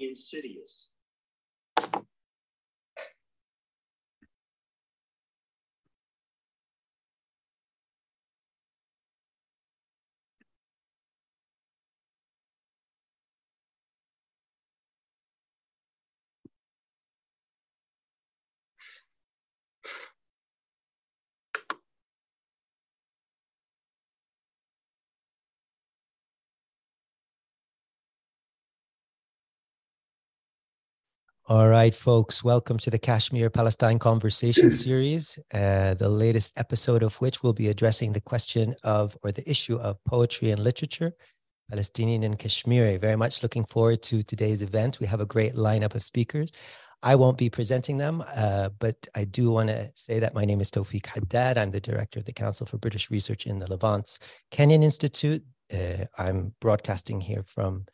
insidious. All right, folks, welcome to the Kashmir Palestine Conversation Series, uh, the latest episode of which will be addressing the question of or the issue of poetry and literature, Palestinian and Kashmiri. Very much looking forward to today's event. We have a great lineup of speakers. I won't be presenting them, uh, but I do want to say that my name is Tawfiq Haddad. I'm the director of the Council for British Research in the Levant's Kenyon Institute. Uh, I'm broadcasting here from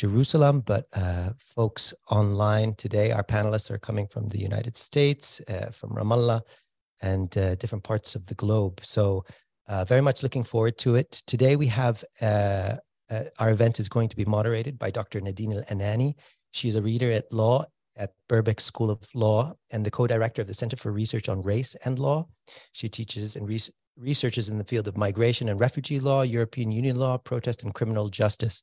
Jerusalem, but uh, folks online today, our panelists are coming from the United States, uh, from Ramallah, and uh, different parts of the globe. So, uh, very much looking forward to it. Today, we have uh, uh, our event is going to be moderated by Dr. Nadine El-Enany. She's a reader at law at Birkbeck School of Law and the co director of the Center for Research on Race and Law. She teaches and re- researches in the field of migration and refugee law, European Union law, protest, and criminal justice.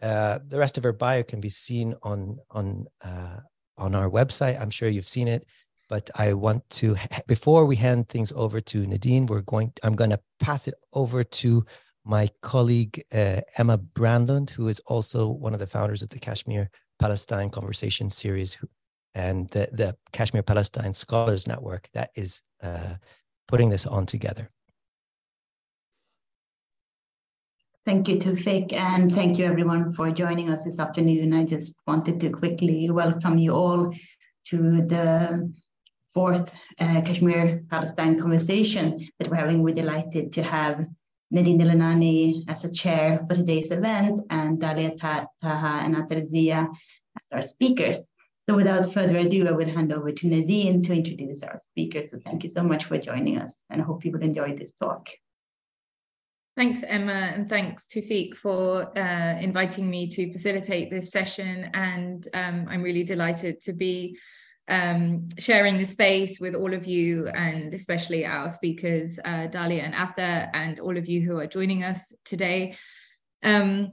Uh, the rest of her bio can be seen on on uh, on our website. I'm sure you've seen it, but I want to before we hand things over to Nadine, we're going. I'm going to pass it over to my colleague uh, Emma Brandlund, who is also one of the founders of the Kashmir Palestine Conversation Series, and the the Kashmir Palestine Scholars Network that is uh, putting this on together. Thank you, Tawfiq, and thank you everyone for joining us this afternoon. I just wanted to quickly welcome you all to the fourth uh, Kashmir Palestine conversation that we're having. We're delighted to have Nadine El-Enany as a chair for today's event and Dalia Taha and Ather Zia as our speakers. So without further ado, I will hand over to Nadine to introduce our speakers. So thank you so much for joining us and I hope you will enjoy this talk. Thanks, Emma, and thanks to for uh, inviting me to facilitate this session. And um, I'm really delighted to be um, sharing the space with all of you, and especially our speakers, uh, Dalia and Ather, and all of you who are joining us today. Um,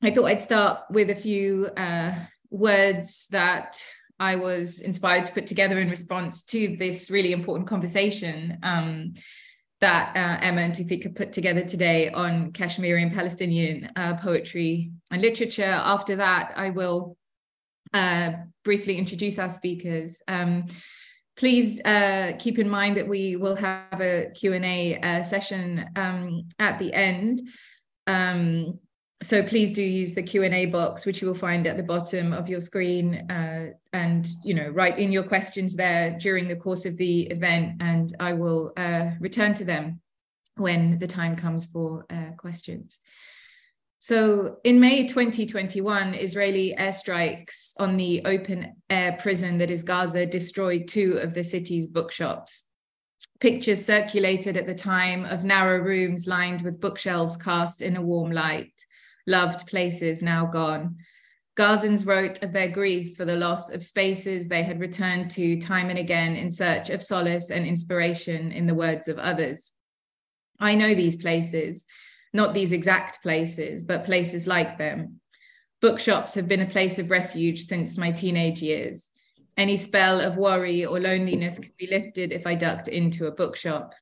I thought I'd start with a few uh, words that I was inspired to put together in response to this really important conversation. That uh, Emma and Tawfiq put together today on Kashmiri and Palestinian uh, poetry and literature. After that, I will uh, briefly introduce our speakers. Um, please uh, keep in mind that we will have a Q&A uh, session um, at the end. Um, so please do use the q&a box which you will find at the bottom of your screen uh, and you know write in your questions there during the course of the event and i will uh, return to them when the time comes for uh, questions. So in may 2021 israeli airstrikes on the open air prison that is gaza destroyed two of the city's bookshops. Pictures circulated at the time of narrow rooms lined with bookshelves cast in a warm light loved places now gone. Gazans wrote of their grief for the loss of spaces they had returned to time and again in search of solace and inspiration in the words of others. I know these places, not these exact places, but places like them. Bookshops have been a place of refuge since my teenage years. Any spell of worry or loneliness could be lifted if I ducked into a bookshop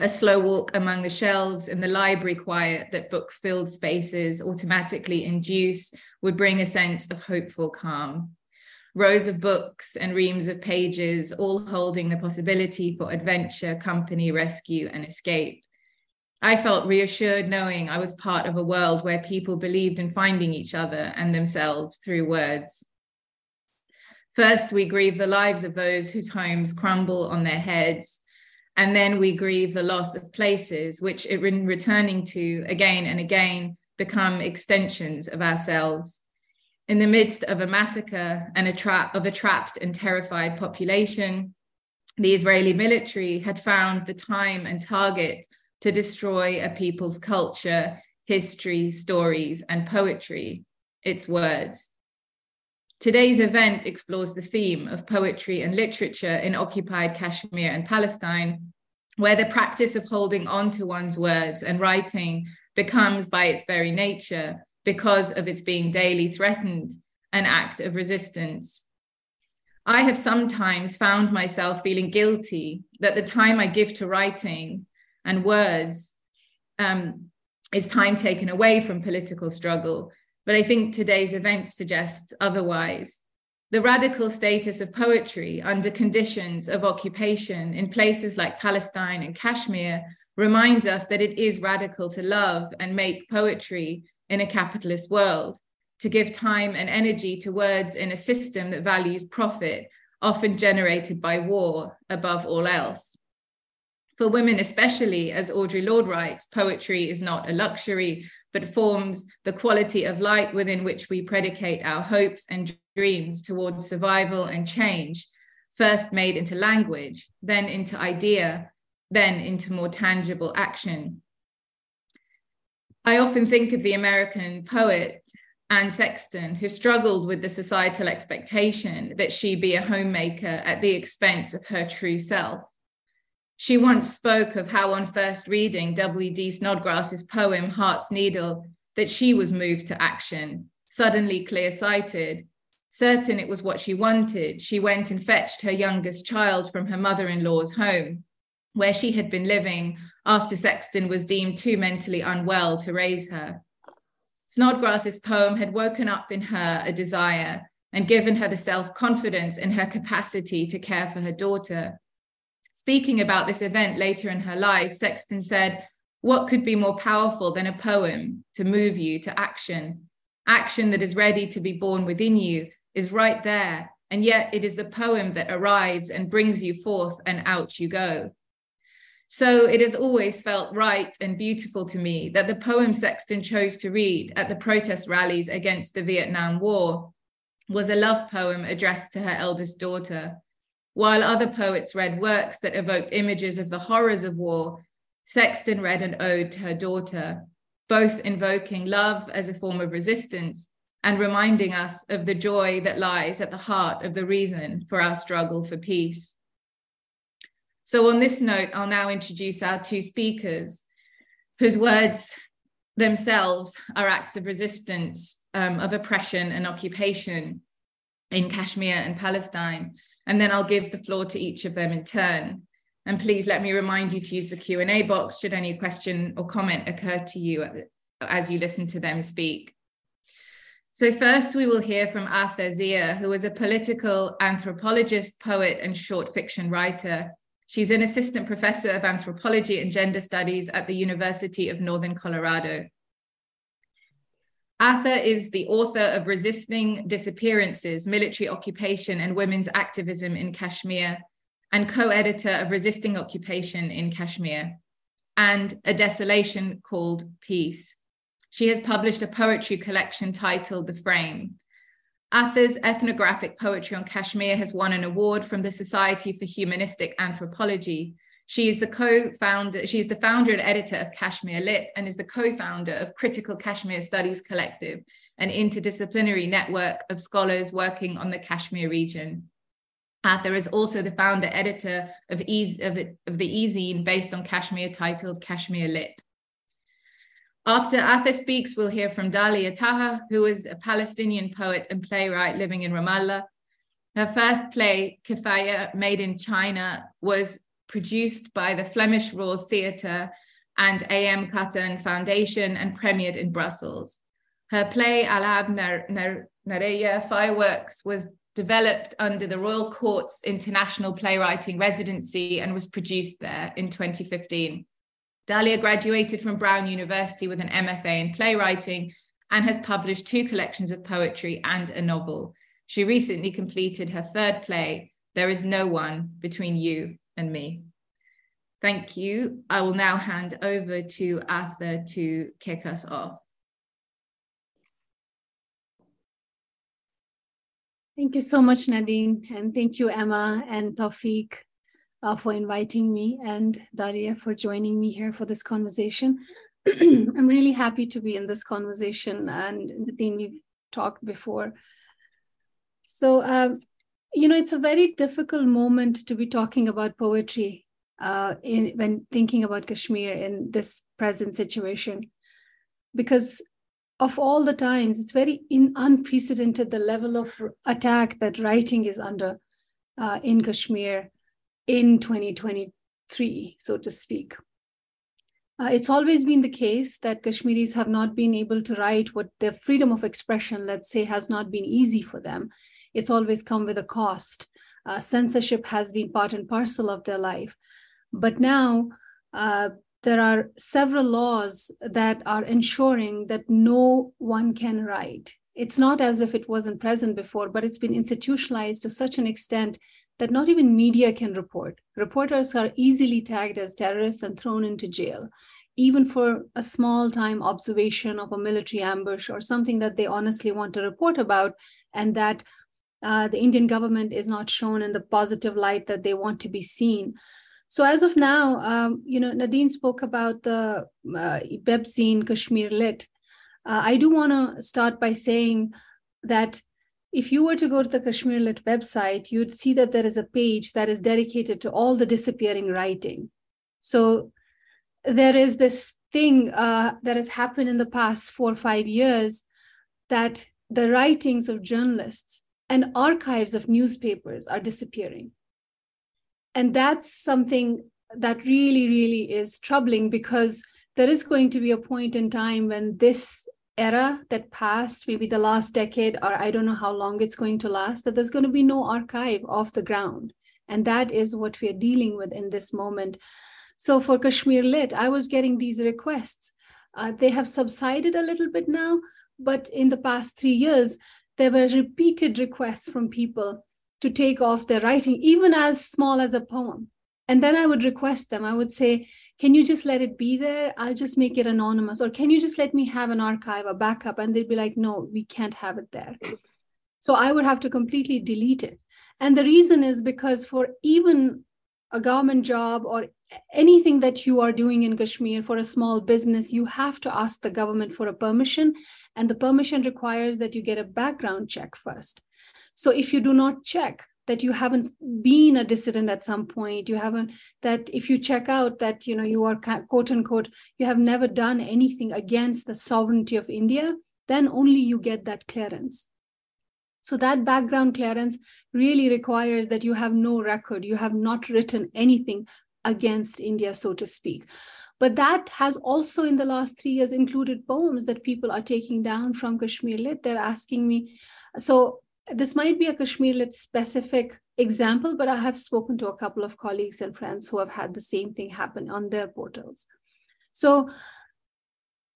a slow walk among the shelves and the library quiet that book filled spaces automatically induce would bring a sense of hopeful calm. Rows of books and reams of pages, all holding the possibility for adventure, company, rescue, and escape. I felt reassured knowing I was part of a world where people believed in finding each other and themselves through words. First, we grieve the lives of those whose homes crumble on their heads and then we grieve the loss of places which in returning to again and again become extensions of ourselves. In the midst of a massacre and a trap of a trapped and terrified population the israeli military had found the time and target to destroy a people's culture history stories and poetry its words Today's event explores the theme of poetry and literature in occupied Kashmir and Palestine, where the practice of holding on to one's words and writing becomes, by its very nature, because of its being daily threatened, an act of resistance. I have sometimes found myself feeling guilty that the time I give to writing and words um, is time taken away from political struggle but I think today's event suggests otherwise. The radical status of poetry under conditions of occupation in places like Palestine and Kashmir reminds us that it is radical to love and make poetry in a capitalist world, to give time and energy to words in a system that values profit, often generated by war, above all else. For women, especially, as Audre Lorde writes, poetry is not a luxury, but forms the quality of light within which we predicate our hopes and dreams towards survival and change, first made into language, then into idea, then into more tangible action. I often think of the American poet Anne Sexton, who struggled with the societal expectation that she be a homemaker at the expense of her true self. She once spoke of how, on first reading W.D. Snodgrass's poem Heart's Needle, that she was moved to action, suddenly clear sighted. Certain it was what she wanted, she went and fetched her youngest child from her mother in law's home, where she had been living after Sexton was deemed too mentally unwell to raise her. Snodgrass's poem had woken up in her a desire and given her the self confidence in her capacity to care for her daughter speaking about this event later in her life, Sexton said, What could be more powerful than a poem to move you to action? Action that is ready to be born within you is right there. And yet it is the poem that arrives and brings you forth, and out you go. So it has always felt right and beautiful to me that the poem Sexton chose to read at the protest rallies against the Vietnam War was a love poem addressed to her eldest daughter. While other poets read works that evoked images of the horrors of war, Sexton read an ode to her daughter, both invoking love as a form of resistance and reminding us of the joy that lies at the heart of the reason for our struggle for peace. So, on this note, I'll now introduce our two speakers, whose words themselves are acts of resistance, um, of oppression and occupation in Kashmir and Palestine and then I'll give the floor to each of them in turn. And please let me remind you to use the Q&A box should any question or comment occur to you as you listen to them speak. So first we will hear from Ather Zia, who is a political anthropologist, poet, and short fiction writer. She's an assistant professor of anthropology and gender studies at the University of Northern Colorado. Ather is the author of Resisting Disappearances, Military Occupation and Women's Activism in Kashmir, and co editor of Resisting Occupation in Kashmir, and A Desolation Called Peace. She has published a poetry collection titled The Frame. Ather's ethnographic poetry on Kashmir has won an award from the Society for Humanistic Anthropology she is the co-founder, she is the founder and editor of Kashmir Lit and is the co-founder of Critical Kashmir Studies Collective, an interdisciplinary network of scholars working on the Kashmir region. Ather is also the founder editor of, e- of, the, of the e-zine based on Kashmir titled Kashmir Lit. After Ather speaks, we'll hear from Dalia Taha, who is a Palestinian poet and playwright living in Ramallah. Her first play, Kifaya, made in China, was produced by the Flemish Royal Theatre and A.M. Qattan Foundation and premiered in Brussels. Her play Alab Nareya Fireworks was developed under the Royal Court's International Playwriting Residency and was produced there in 2015. Dalia graduated from Brown University with an MFA in playwriting and has published two collections of poetry and a novel. She recently completed her third play, There Is No One Between You and me. Thank you. I will now hand over to Ather to kick us off. Thank you so much, Nadine. And thank you, Emma and Tawfiq, uh, for inviting me and Daria for joining me here for this conversation. I'm really happy to be in this conversation and the thing we've talked before So, um, you know, it's a very difficult moment to be talking about poetry uh, in, when thinking about Kashmir in this present situation, because of all the times, it's very in, unprecedented the level of attack that writing is under uh, in Kashmir in 2023, so to speak. Uh, it's always been the case that Kashmiris have not been able to write what their freedom of expression, let's say, has not been easy for them. It's always come with a cost. Uh, censorship has been part and parcel of their life. But now uh, there are several laws that are ensuring that no one can write. It's not as if it wasn't present before, but it's been institutionalized to such an extent that not even media can report. Reporters are easily tagged as terrorists and thrown into jail, even for a small time observation of a military ambush or something that they honestly want to report about, and that uh, the Indian government is not shown in the positive light that they want to be seen. So as of now, um, you know, Nadine spoke about the uh, web zine Kashmir Lit. Uh, I do want to start by saying that if you were to go to the Kashmir Lit website, you'd see that there is a page that is dedicated to all the disappearing writing. So there is this thing uh, that has happened in the past four or five years that the writings of journalists and archives of newspapers are disappearing. And that's something that really, really is troubling because there is going to be a point in time when this era that passed, maybe the last decade, or I don't know how long it's going to last, that there's going to be no archive off the ground. And that is what we're dealing with in this moment. So for Kashmir Lit, I was getting these requests. Uh, they have subsided a little bit now, but in the past three years, there were repeated requests from people to take off their writing, even as small as a poem. And then I would request them, I would say, can you just let it be there? I'll just make it anonymous. Or can you just let me have an archive, a backup? And they'd be like, no, we can't have it there. So I would have to completely delete it. And the reason is because for even a government job or anything that you are doing in Kashmir for a small business, you have to ask the government for a permission. And the permission requires that you get a background check first. So if you do not check, that you haven't been a dissident at some point you haven't that if you check out that you know you are quote unquote you have never done anything against the sovereignty of india then only you get that clearance so that background clearance really requires that you have no record you have not written anything against india so to speak but that has also in the last three years included poems that people are taking down from kashmir lit they're asking me so this might be a Kashmir Lit specific example, but I have spoken to a couple of colleagues and friends who have had the same thing happen on their portals. So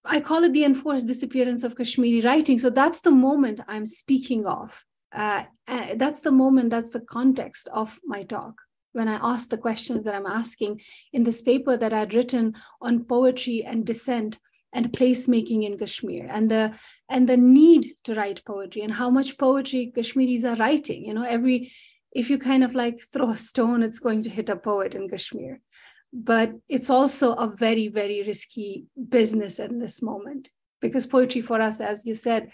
I call it the enforced disappearance of Kashmiri writing. So that's the moment I'm speaking of. Uh, uh, that's the moment, that's the context of my talk. When I ask the questions that I'm asking in this paper that I'd written on poetry and dissent and placemaking in Kashmir and the and the need to write poetry and how much poetry Kashmiris are writing. You know, every if you kind of like throw a stone, it's going to hit a poet in Kashmir. But it's also a very, very risky business at this moment because poetry for us, as you said,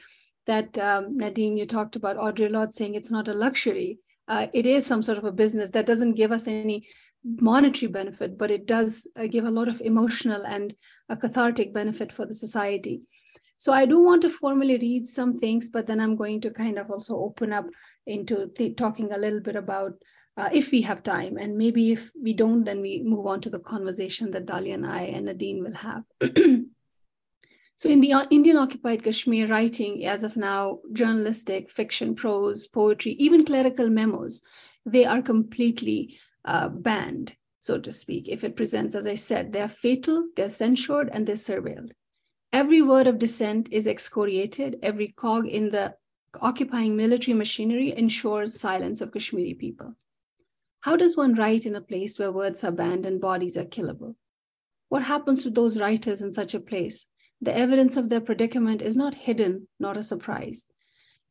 that um, Nadine, you talked about Audre Lorde saying it's not a luxury. Uh, it is some sort of a business that doesn't give us any monetary benefit, but it does uh, give a lot of emotional and a cathartic benefit for the society. So I do want to formally read some things, but then I'm going to kind of also open up into talking a little bit about uh, if we have time. And maybe if we don't, then we move on to the conversation that Dalia and I and Nadine will have. so in the uh, Indian occupied Kashmir writing, as of now, journalistic, fiction, prose, poetry, even clerical memos, they are completely uh, banned, so to speak. If it presents, as I said, they're fatal, they're censured, and they're surveilled. Every word of dissent is excoriated. Every cog in the occupying military machinery ensures silence of Kashmiri people. How does one write in a place where words are banned and bodies are killable? What happens to those writers in such a place? The evidence of their predicament is not hidden not a surprise.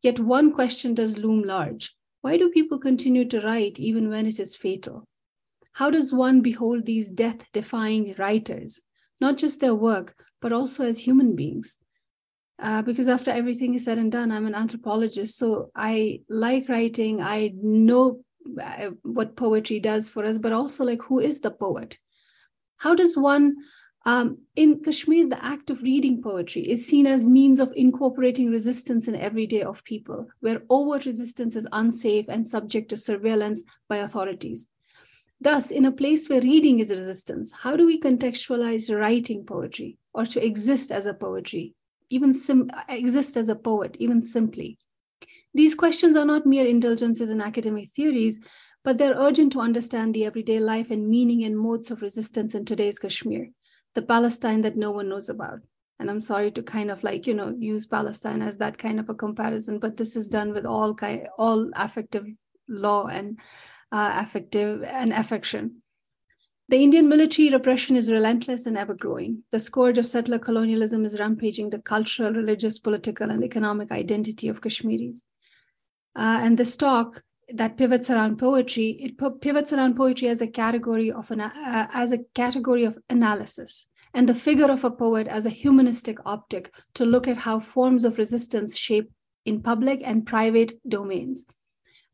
Yet one question does loom large why do people continue to write even when it is fatal? How does one behold these death defying writers, not just their work, but also as human beings? Uh, because after everything is said and done, I'm an anthropologist. So I like writing. I know uh, what poetry does for us, but also like who is the poet? How does one um, in Kashmir, the act of reading poetry is seen as means of incorporating resistance in everyday of people, where overt resistance is unsafe and subject to surveillance by authorities. Thus, in a place where reading is resistance, how do we contextualize writing poetry or to exist as a poetry, even sim- exist as a poet, even simply? These questions are not mere indulgences in academic theories, but they're urgent to understand the everyday life and meaning and modes of resistance in today's Kashmir the Palestine that no one knows about. And I'm sorry to kind of like, you know, use Palestine as that kind of a comparison, but this is done with all kind, all affective law and uh, affective and affection. The Indian military repression is relentless and ever growing. The scourge of settler colonialism is rampaging the cultural, religious, political, and economic identity of Kashmiris. Uh, and this talk that pivots around poetry it pivots around poetry as a category of an uh, as a category of analysis and the figure of a poet as a humanistic optic to look at how forms of resistance shape in public and private domains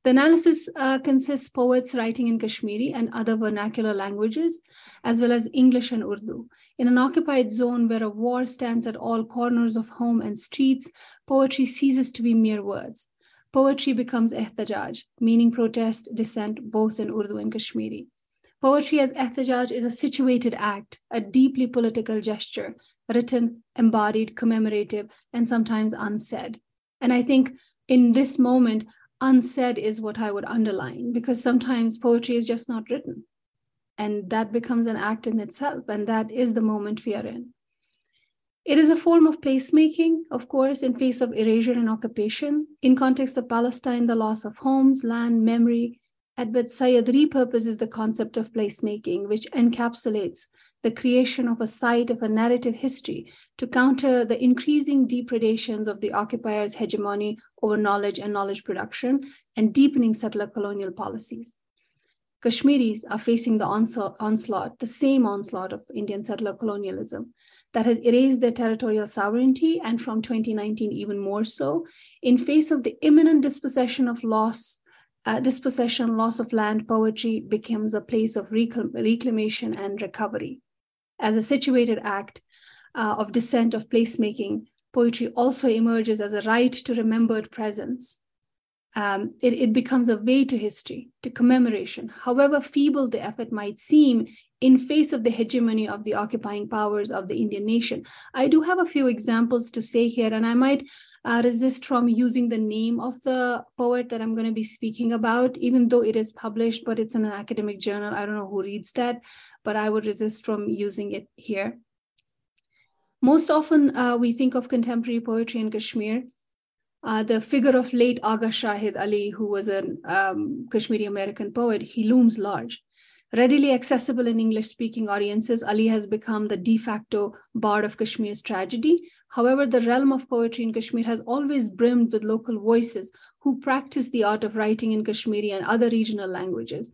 the analysis uh, consists poets writing in Kashmiri and other vernacular languages, as well as English and Urdu. In an occupied zone where a war stands at all corners of home and streets, poetry ceases to be mere words. Poetry becomes ehtijaj, meaning protest, dissent, both in Urdu and Kashmiri. Poetry as ehtijaj is a situated act, a deeply political gesture, written, embodied, commemorative, and sometimes unsaid. And I think in this moment, unsaid is what I would underline because sometimes poetry is just not written. And that becomes an act in itself. And that is the moment we are in. It is a form of placemaking, of course, in face of erasure and occupation. In context of Palestine, the loss of homes, land, memory. Edward Said repurposes the concept of placemaking, which encapsulates the creation of a site of a narrative history to counter the increasing depredations of the occupiers' hegemony over knowledge and knowledge production and deepening settler colonial policies. Kashmiris are facing the onslaught, the same onslaught of Indian settler colonialism, that has erased their territorial sovereignty, and from 2019, even more so, in face of the imminent dispossession of loss. Uh, dispossession, loss of land, poetry becomes a place of reclamation and recovery. As a situated act uh, of dissent, of placemaking, poetry also emerges as a right to remembered presence. Um, it, it, becomes a way to history, to commemoration. However feeble the effort might seem, in face of the hegemony of the occupying powers of the Indian nation. I do have a few examples to say here, and I might uh, resist from using the name of the poet that I'm going to be speaking about, even though it is published, but it's in an academic journal. I don't know who reads that, but I would resist from using it here. Most often, uh, we think of contemporary poetry in Kashmir. Uh, the figure of late Agha Shahid Ali, who was a um, Kashmiri American poet, he looms large. Readily accessible in English speaking audiences, Ali has become the de facto bard of Kashmir's tragedy. However, the realm of poetry in Kashmir has always brimmed with local voices who practice the art of writing in Kashmiri and other regional languages.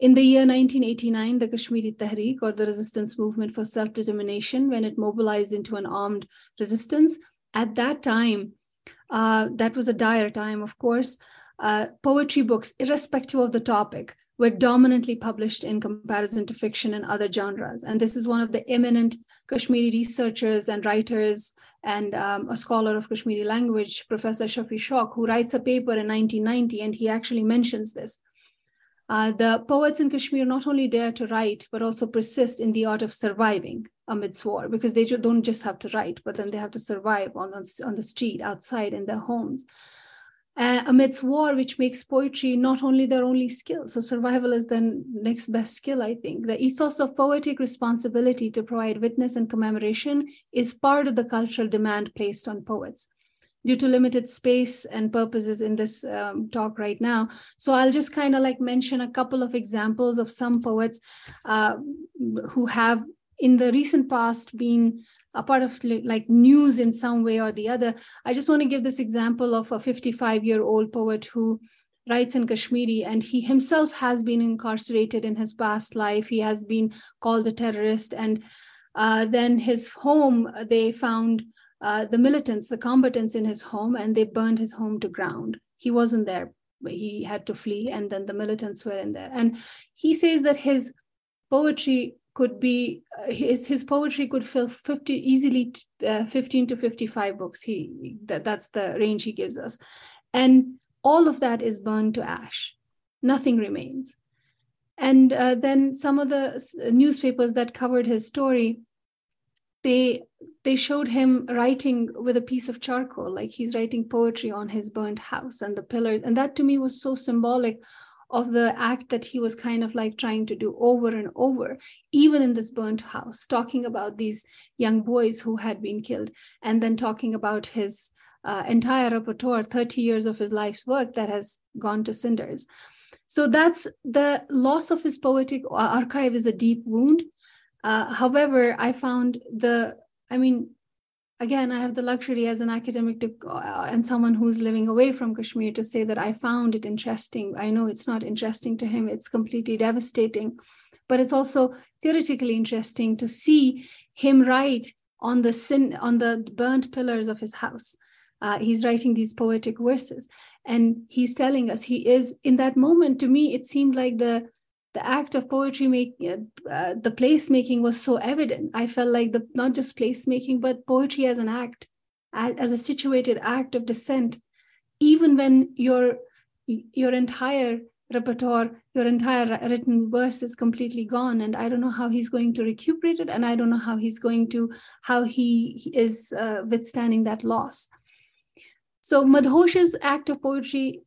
In the year 1989, the Kashmiri Tehreek, or the resistance movement for self determination, when it mobilized into an armed resistance, at that time, uh, that was a dire time, of course. Uh, poetry books, irrespective of the topic, were dominantly published in comparison to fiction and other genres. And this is one of the eminent Kashmiri researchers and writers and um, a scholar of Kashmiri language, Professor Shafi Shauq, who writes a paper in 1990, and he actually mentions this. Uh, the poets in Kashmir not only dare to write, but also persist in the art of surviving amidst war, because they don't just have to write, but then they have to survive on, on the street, outside, in their homes uh, amidst war, which makes poetry not only their only skill. So survival is the next best skill, I think. The ethos of poetic responsibility to provide witness and commemoration is part of the cultural demand placed on poets due to limited space and purposes in this um, talk right now. So I'll just kind of like mention a couple of examples of some poets uh, who have in the recent past been a part of like news in some way or the other. I just want to give this example of a 55 year old poet who writes in Kashmiri, and he himself has been incarcerated in his past life. He has been called a terrorist, and uh, then his home they found uh, the militants, the combatants in his home, and they burned his home to ground. He wasn't there, he had to flee, and then the militants were in there. And he says that his poetry could be uh, his his poetry could fill 50 easily uh, 15 to 55 books. He that, that's the range he gives us. And all of that is burned to ash. Nothing remains. And uh, then some of the newspapers that covered his story they they showed him writing with a piece of charcoal like he's writing poetry on his burnt house and the pillars. And that to me was so symbolic of the act that he was kind of like trying to do over and over, even in this burnt house, talking about these young boys who had been killed, and then talking about his uh, entire repertoire, 30 years of his life's work that has gone to cinders. So that's the loss of his poetic archive is a deep wound. Uh, however, I found the, I mean, again, I have the luxury as an academic to, uh, and someone who's living away from Kashmir to say that I found it interesting. I know it's not interesting to him, it's completely devastating, but it's also theoretically interesting to see him write on the sin on the burnt pillars of his house. Uh, he's writing these poetic verses and he's telling us he is in that moment to me it seemed like the the act of poetry making uh, uh, the placemaking was so evident. I felt like the not just placemaking but poetry as an act as a situated act of dissent. Even when your your entire repertoire your entire written verse is completely gone and i don't know how he's going to recuperate it and i don't know how he's going to how he is uh, withstanding that loss. So madhosh's act of poetry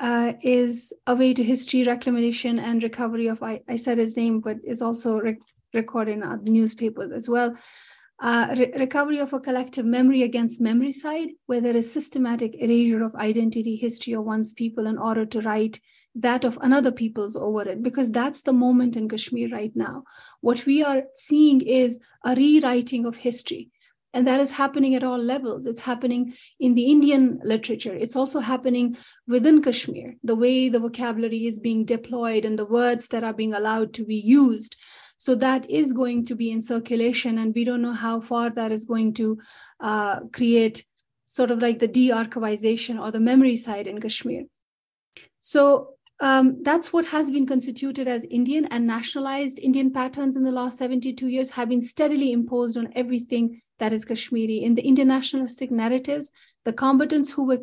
uh, is a way to history reclamation and recovery of I, I said his name, but is also rec- recorded in newspapers as well. Uh, re- recovery of a collective memory against memoricide, where there is systematic erasure of identity, history of one's people in order to write that of another people's over it, because that's the moment in Kashmir right now. What we are seeing is a rewriting of history and that is happening at all levels. It's happening in the indian literature. It's also happening within kashmir. The way the vocabulary is being deployed and the words that are being allowed to be used. So that is going to be in circulation and we don't know how far that is going to uh, create sort of like the de-archivization or the memoricide in kashmir. So um, that's what has been constituted as Indian and nationalized Indian patterns in the last 72 years have been steadily imposed on everything that is Kashmiri. In the internationalistic narratives, the combatants who were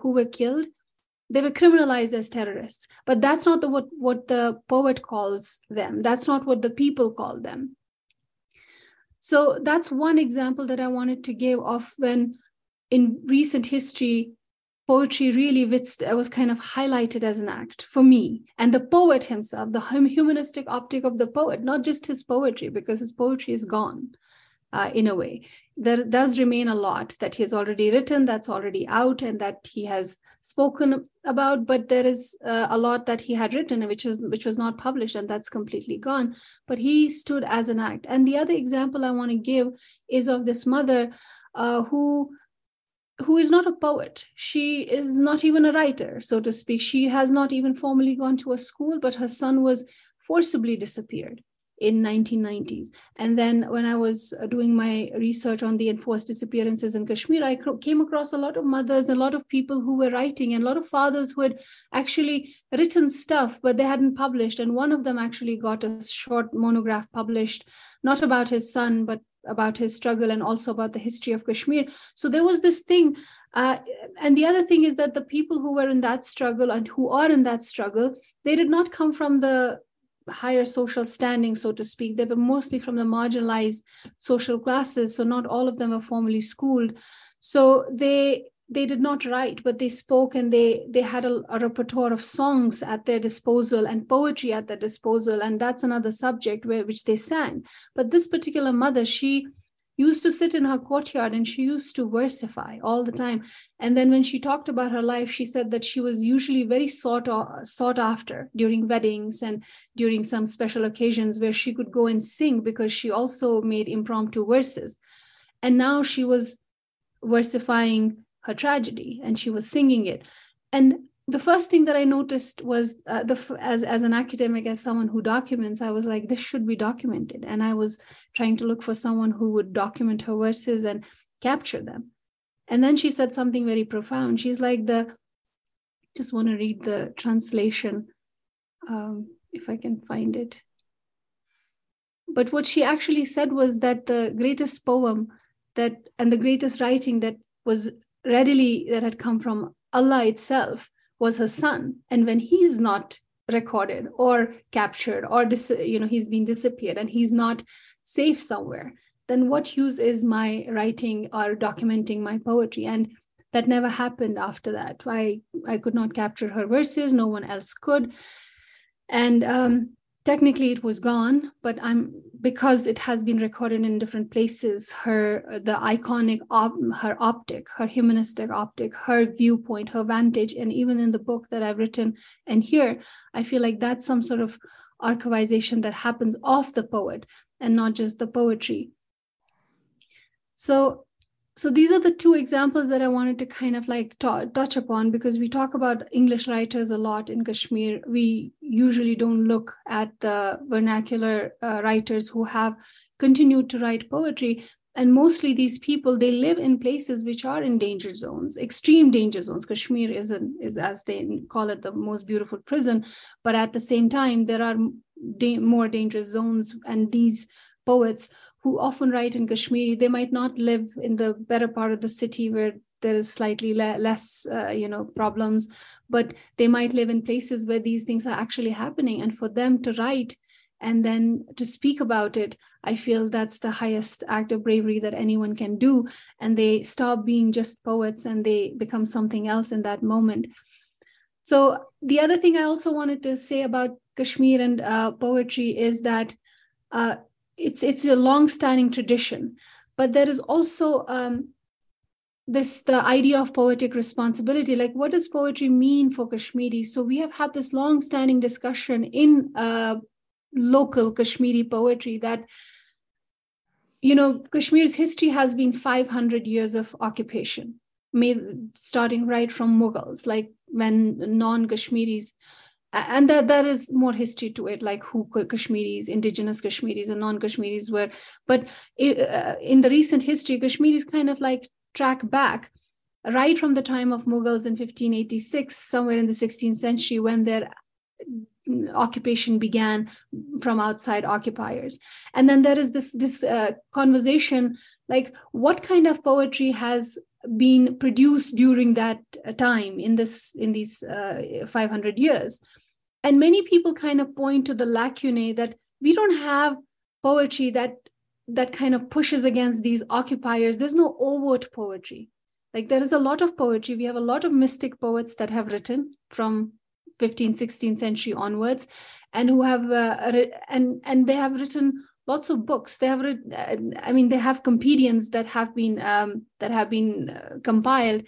who were killed, they were criminalized as terrorists. But that's not the, what what the poet calls them. That's not what the people call them. So that's one example that I wanted to give of when, in recent history, poetry really was kind of highlighted as an act for me and the poet himself the humanistic optic of the poet not just his poetry because his poetry is gone uh, in a way. There does remain a lot that he has already written, that's already out, and that he has spoken about. But there is uh, a lot that he had written, which was which was not published, and that's completely gone. But he stood as an act. And the other example I want to give is of this mother uh, who who is not a poet. She is not even a writer, so to speak. She has not even formally gone to a school, but her son was forcibly disappeared in 1990s and then when i was uh, doing my research on the enforced disappearances in kashmir i came across a lot of mothers a lot of people who were writing and a lot of fathers who had actually written stuff but they hadn't published. And one of them actually got a short monograph published not about his son but about his struggle and also about the history of kashmir. So there was this thing uh, and the other thing is that the people who were in that struggle and who are in that struggle they did not come from the higher social standing, so to speak. They were mostly from the marginalized social classes, so not all of them were formally schooled. So they they did not write, but they spoke and they they had a, a repertoire of songs at their disposal and poetry at their disposal, and that's another subject where which they sang. But this particular mother, she used to sit in her courtyard and she used to versify all the time. And then when she talked about her life, she said that she was usually very sought, sought after during weddings and during some special occasions where she could go and sing because she also made impromptu verses. And now she was versifying her tragedy and she was singing it. And the first thing that I noticed was uh, the as as an academic, as someone who documents, I was like, this should be documented, and I was trying to look for someone who would document her verses and capture them. And then she said something very profound. She's like the just want to read the translation um, if i can find it. But what she actually said was that the greatest poem that and the greatest writing that was readily that had come from allah itself was her son. And when he's not recorded or captured or dis- you know he's been disappeared and he's not safe somewhere then what use is my writing or documenting my poetry? And that never happened after that. I i could not capture her verses. No one else could. And um, technically it was gone but i'm because it has been recorded in different places her the iconic op, her optic her humanistic optic her viewpoint her vantage and even in the book that i've written and here i feel like that's some sort of archivization that happens of the poet and not just the poetry. So so these are the two examples that I wanted to kind of like t- touch upon because we talk about English writers a lot in Kashmir. We usually don't look at the vernacular uh, writers who have continued to write poetry. And mostly these people, they live in places which are in danger zones, extreme danger zones. Kashmir is, an, is as they call it, the most beautiful prison. But at the same time, there are da- more dangerous zones. And these poets who often write in Kashmiri, they might not live in the better part of the city where there is slightly le- less, uh, you know, problems, but they might live in places where these things are actually happening. And for them to write and then to speak about it, I feel that's the highest act of bravery that anyone can do. And they stop being just poets and they become something else in that moment. So the other thing I also wanted to say about Kashmir and uh, poetry is that uh, it's it's a long-standing tradition but there is also um, this the idea of poetic responsibility like what does poetry mean for kashmiri? So we have had this long-standing discussion in uh, local kashmiri poetry that you know kashmir's history has been 500 years of occupation starting right from mughals like when non-kashmiris and that there is more history to it like who kashmiris indigenous kashmiris and non-kashmiris were. But uh, in the recent history kashmiris kind of like track back right from the time of mughals in 1586 somewhere in the 16th century when their occupation began from outside occupiers. And then there is this this uh, conversation like what kind of poetry has been produced during that uh, time in this in these uh, 500 years. And many people kind of point to the lacunae that we don't have poetry that that kind of pushes against these occupiers. There's no overt poetry. Like there is a lot of poetry. We have a lot of mystic poets that have written from 15th 16th century onwards and who have uh, and and they have written lots of books. They have i mean they have compendiums that have been um, that have been uh, compiled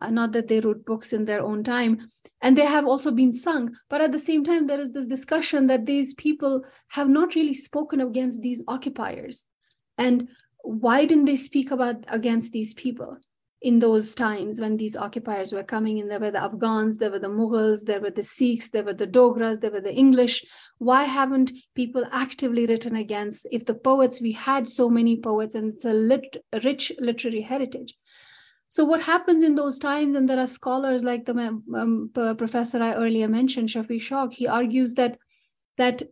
uh, not that they wrote books in their own time. And they have also been sung. But at the same time there is this discussion that these people have not really spoken against these occupiers. And why didn't they speak about against these people in those times when these occupiers were coming in there were the afghans there were the mughals there were the sikhs there were the dogras there were the english. Why haven't people actively written against if the poets we had so many poets and it's a lit, rich literary heritage? So what happens in those times? And there are scholars like the um, professor i earlier mentioned shafi shauq he argues that that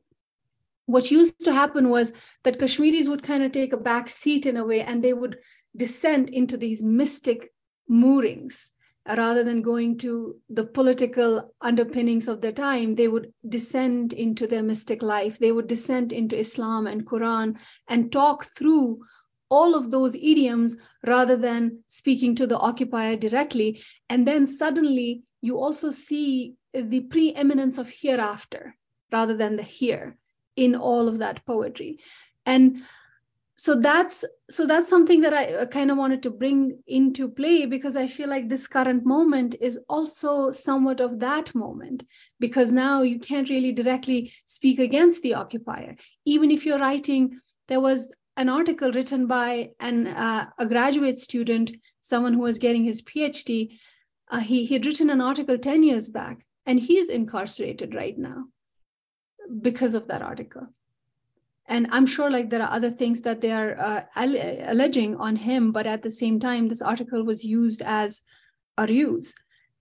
what used to happen was that kashmiris would kind of take a back seat in a way and they would descend into these mystic moorings rather than going to the political underpinnings of their time they would descend into their mystic life. They would descend into islam and quran and talk through all of those idioms rather than speaking to the occupier directly. And then suddenly you also see the preeminence of hereafter rather than the here in all of that poetry. And so that's so that's something that i kind of wanted to bring into play because i feel like this current moment is also somewhat of that moment because now you can't really directly speak against the occupier. Even if you're writing there was an article written by an uh, a graduate student someone who was getting his phd uh, he he had written an article 10 years back and he's incarcerated right now because of that article and i'm sure like there are other things that they are uh, alleging on him but at the same time this article was used as a ruse.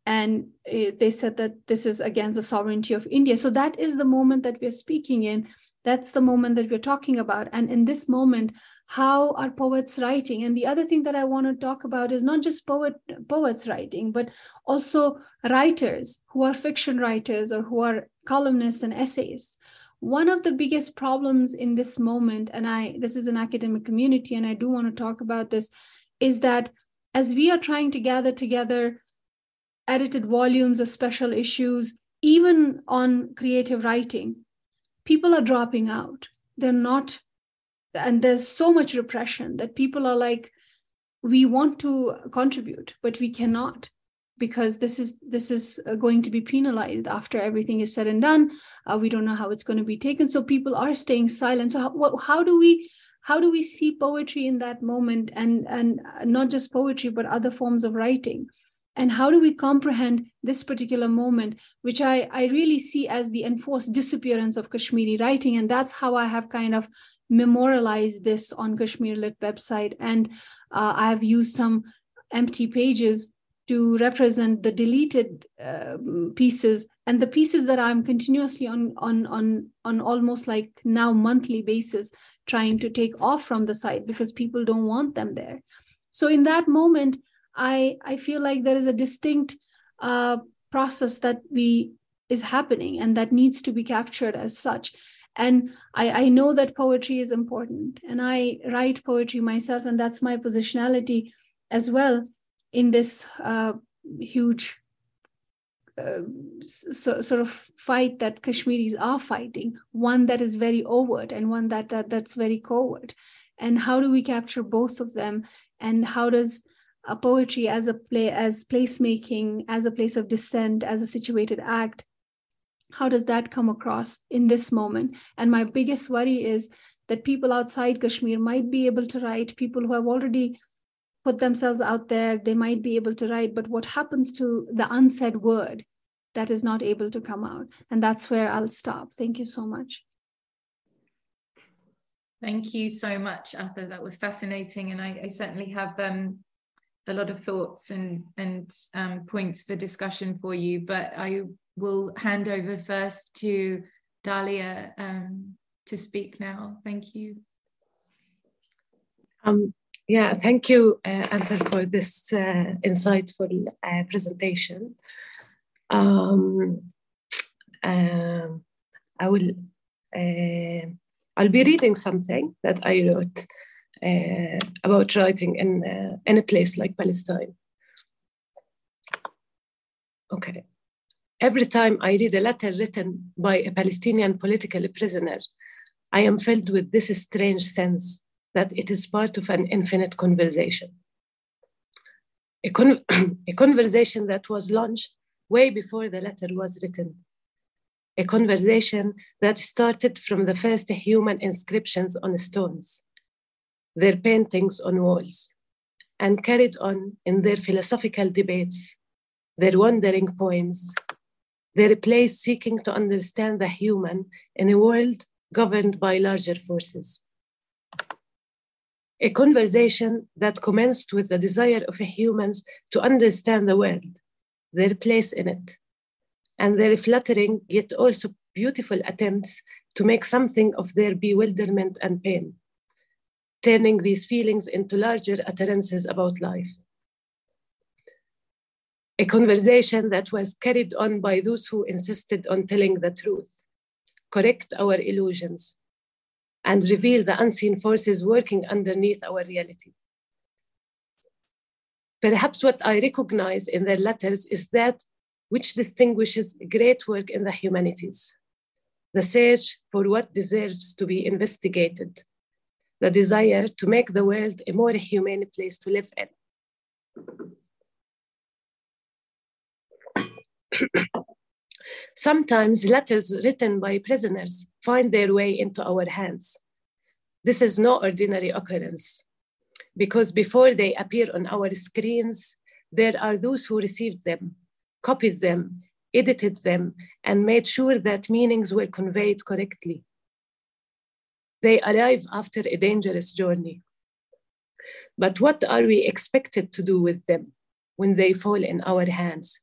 And it, they said that this is against the sovereignty of india. So that is the moment that we're speaking in. That's the moment that we're talking about. And in this moment how are poets writing? And the other thing that i want to talk about is not just poet poets writing but also writers who are fiction writers or who are columnists and essayists one of the biggest problems in this moment and i this is an academic community and i do want to talk about this is that as we are trying to gather together edited volumes of special issues even on creative writing people are dropping out. They're not and there's so much repression that people are like we want to contribute but we cannot because this is this is uh, going to be penalized after everything is said and done. Uh, we don't know how it's going to be taken. So people are staying silent. So how, how do we how do we see poetry in that moment and and not just poetry but other forms of writing? And how do we comprehend this particular moment which i i really see as the enforced disappearance of kashmiri writing? And that's how i have kind of memorialized this on kashmir lit website. And uh, i have used some empty pages to represent the deleted uh, pieces. And the pieces that i'm continuously on on on on almost like now monthly basis trying to take off from the site because people don't want them there. So in that moment i i feel like there is a distinct uh, process that we is happening and that needs to be captured as such. And I, I know that poetry is important and i write poetry myself and that's my positionality as well in this uh, huge uh, so, sort of fight that Kashmiris are fighting, one that is very overt and one that, that that's very covert. And how do we capture both of them? And how does a poetry as a play, as placemaking, as a place of dissent, as a situated act, how does that come across in this moment? And my biggest worry is that people outside Kashmir might be able to write, people who have already put themselves out there they might be able to write but what happens to the unsaid word that is not able to come out? And that's where i'll stop. Thank you so much. Thank you so much Ather. that was fascinating. And i, I certainly have um, a lot of thoughts and and um, points for discussion for you but i will hand over first to dalia um, to speak now. Thank you. Um, yeah, thank you, uh, Anthony, for this uh, insightful uh, presentation. Um, uh, I will. Uh, I'll be reading something that I wrote uh, about writing in uh, in a place like Palestine. Okay. Every time I read a letter written by a Palestinian political prisoner, I am filled with this strange sense that it is part of an infinite conversation. A, con- a conversation that was launched way before the letter was written. A conversation that started from the first human inscriptions on stones, their paintings on walls, and carried on in their philosophical debates, their wandering poems, their place seeking to understand the human in a world governed by larger forces a conversation that commenced with the desire of humans to understand the world, their place in it, and their fluttering yet also beautiful attempts to make something of their bewilderment and pain, turning these feelings into larger utterances about life. A conversation that was carried on by those who insisted on telling the truth, correct our illusions, and reveal the unseen forces working underneath our reality. Perhaps what I recognize in their letters is that which distinguishes great work in the humanities the search for what deserves to be investigated, the desire to make the world a more humane place to live in. Sometimes letters written by prisoners find their way into our hands. This is no ordinary occurrence because before they appear on our screens, there are those who received them, copied them, edited them, and made sure that meanings were conveyed correctly. They arrive after a dangerous journey. But what are we expected to do with them when they fall in our hands,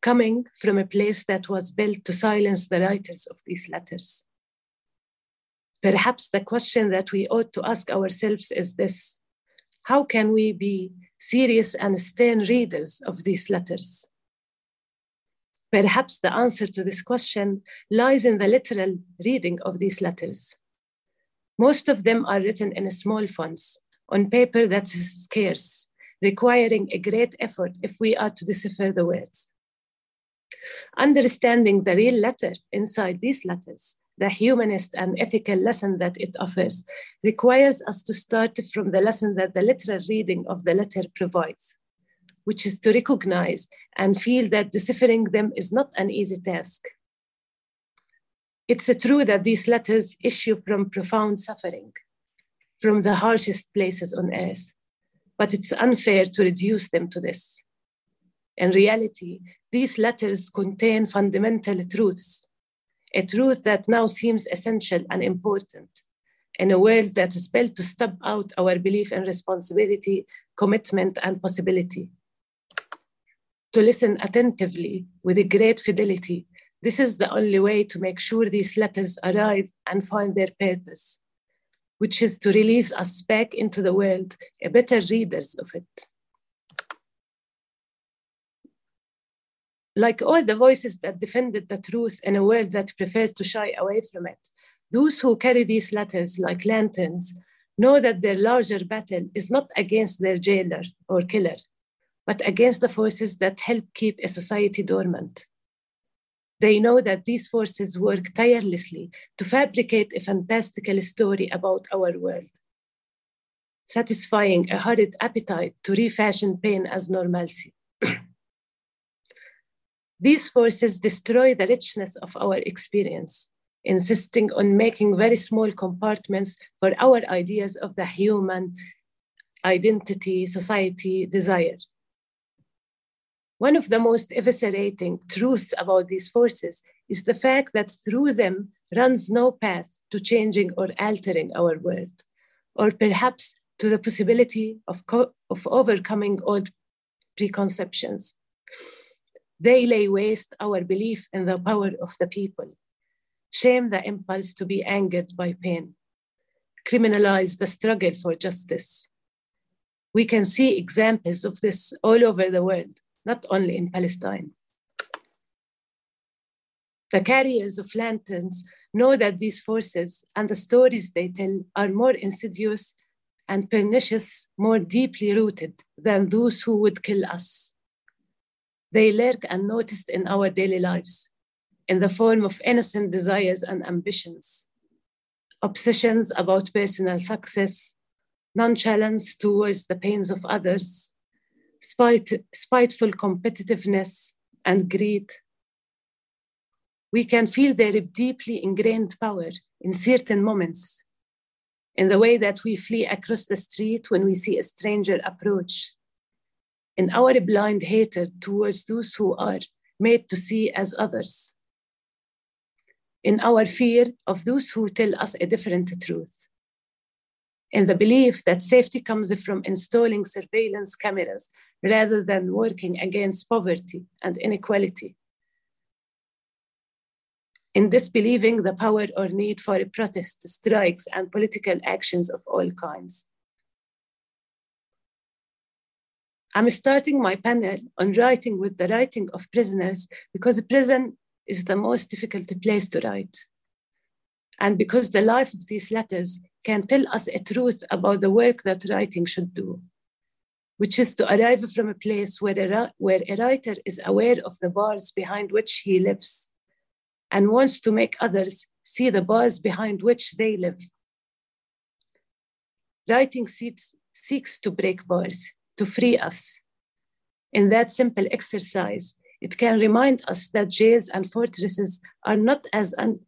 coming from a place that was built to silence the writers of these letters? Perhaps the question that we ought to ask ourselves is this How can we be serious and stern readers of these letters? Perhaps the answer to this question lies in the literal reading of these letters. Most of them are written in small fonts on paper that is scarce, requiring a great effort if we are to decipher the words. Understanding the real letter inside these letters, the humanist and ethical lesson that it offers, requires us to start from the lesson that the literal reading of the letter provides, which is to recognize and feel that deciphering them is not an easy task. It's true that these letters issue from profound suffering, from the harshest places on earth, but it's unfair to reduce them to this. In reality, these letters contain fundamental truths, a truth that now seems essential and important in a world that is built to stub out our belief in responsibility, commitment, and possibility. To listen attentively with a great fidelity, this is the only way to make sure these letters arrive and find their purpose which is to release us back into the world, a better readers of it. Like all the voices that defended the truth in a world that prefers to shy away from it, those who carry these letters like lanterns know that their larger battle is not against their jailer or killer, but against the forces that help keep a society dormant. They know that these forces work tirelessly to fabricate a fantastical story about our world, satisfying a horrid appetite to refashion pain as normalcy. these forces destroy the richness of our experience, insisting on making very small compartments for our ideas of the human identity, society, desire. One of the most eviscerating truths about these forces is the fact that through them runs no path to changing or altering our world, or perhaps to the possibility of, of overcoming old preconceptions. They lay waste our belief in the power of the people, shame the impulse to be angered by pain, criminalize the struggle for justice. We can see examples of this all over the world not only in Palestine. The carriers of lanterns know that these forces and the stories they tell are more insidious and pernicious, more deeply rooted than those who would kill us. They lurk unnoticed in our daily lives in the form of innocent desires and ambitions, obsessions about personal success, nonchalance towards the pains of others, spite, spiteful competitiveness, and greed. We can feel their deeply ingrained power in certain moments, in the way that we flee across the street when we see a stranger approach, in our blind hatred towards those who are made to see as others, in our fear of those who tell us a different truth in the belief that safety comes from installing surveillance cameras rather than working against poverty and inequality. In disbelieving the power or need for protests, strikes, and political actions of all kinds. I'm starting my panel on writing with the writing of prisoners because prison is the most difficult place to write. And because the life of these letters can tell us a truth about the work that writing should do, which is to arrive from a place where a, where a writer is aware of the bars behind which he lives and wants to make others see the bars behind which they live. Writing seeks, seeks to break bars, to free us. In that simple exercise, it can remind us that jails and fortresses are not as, un,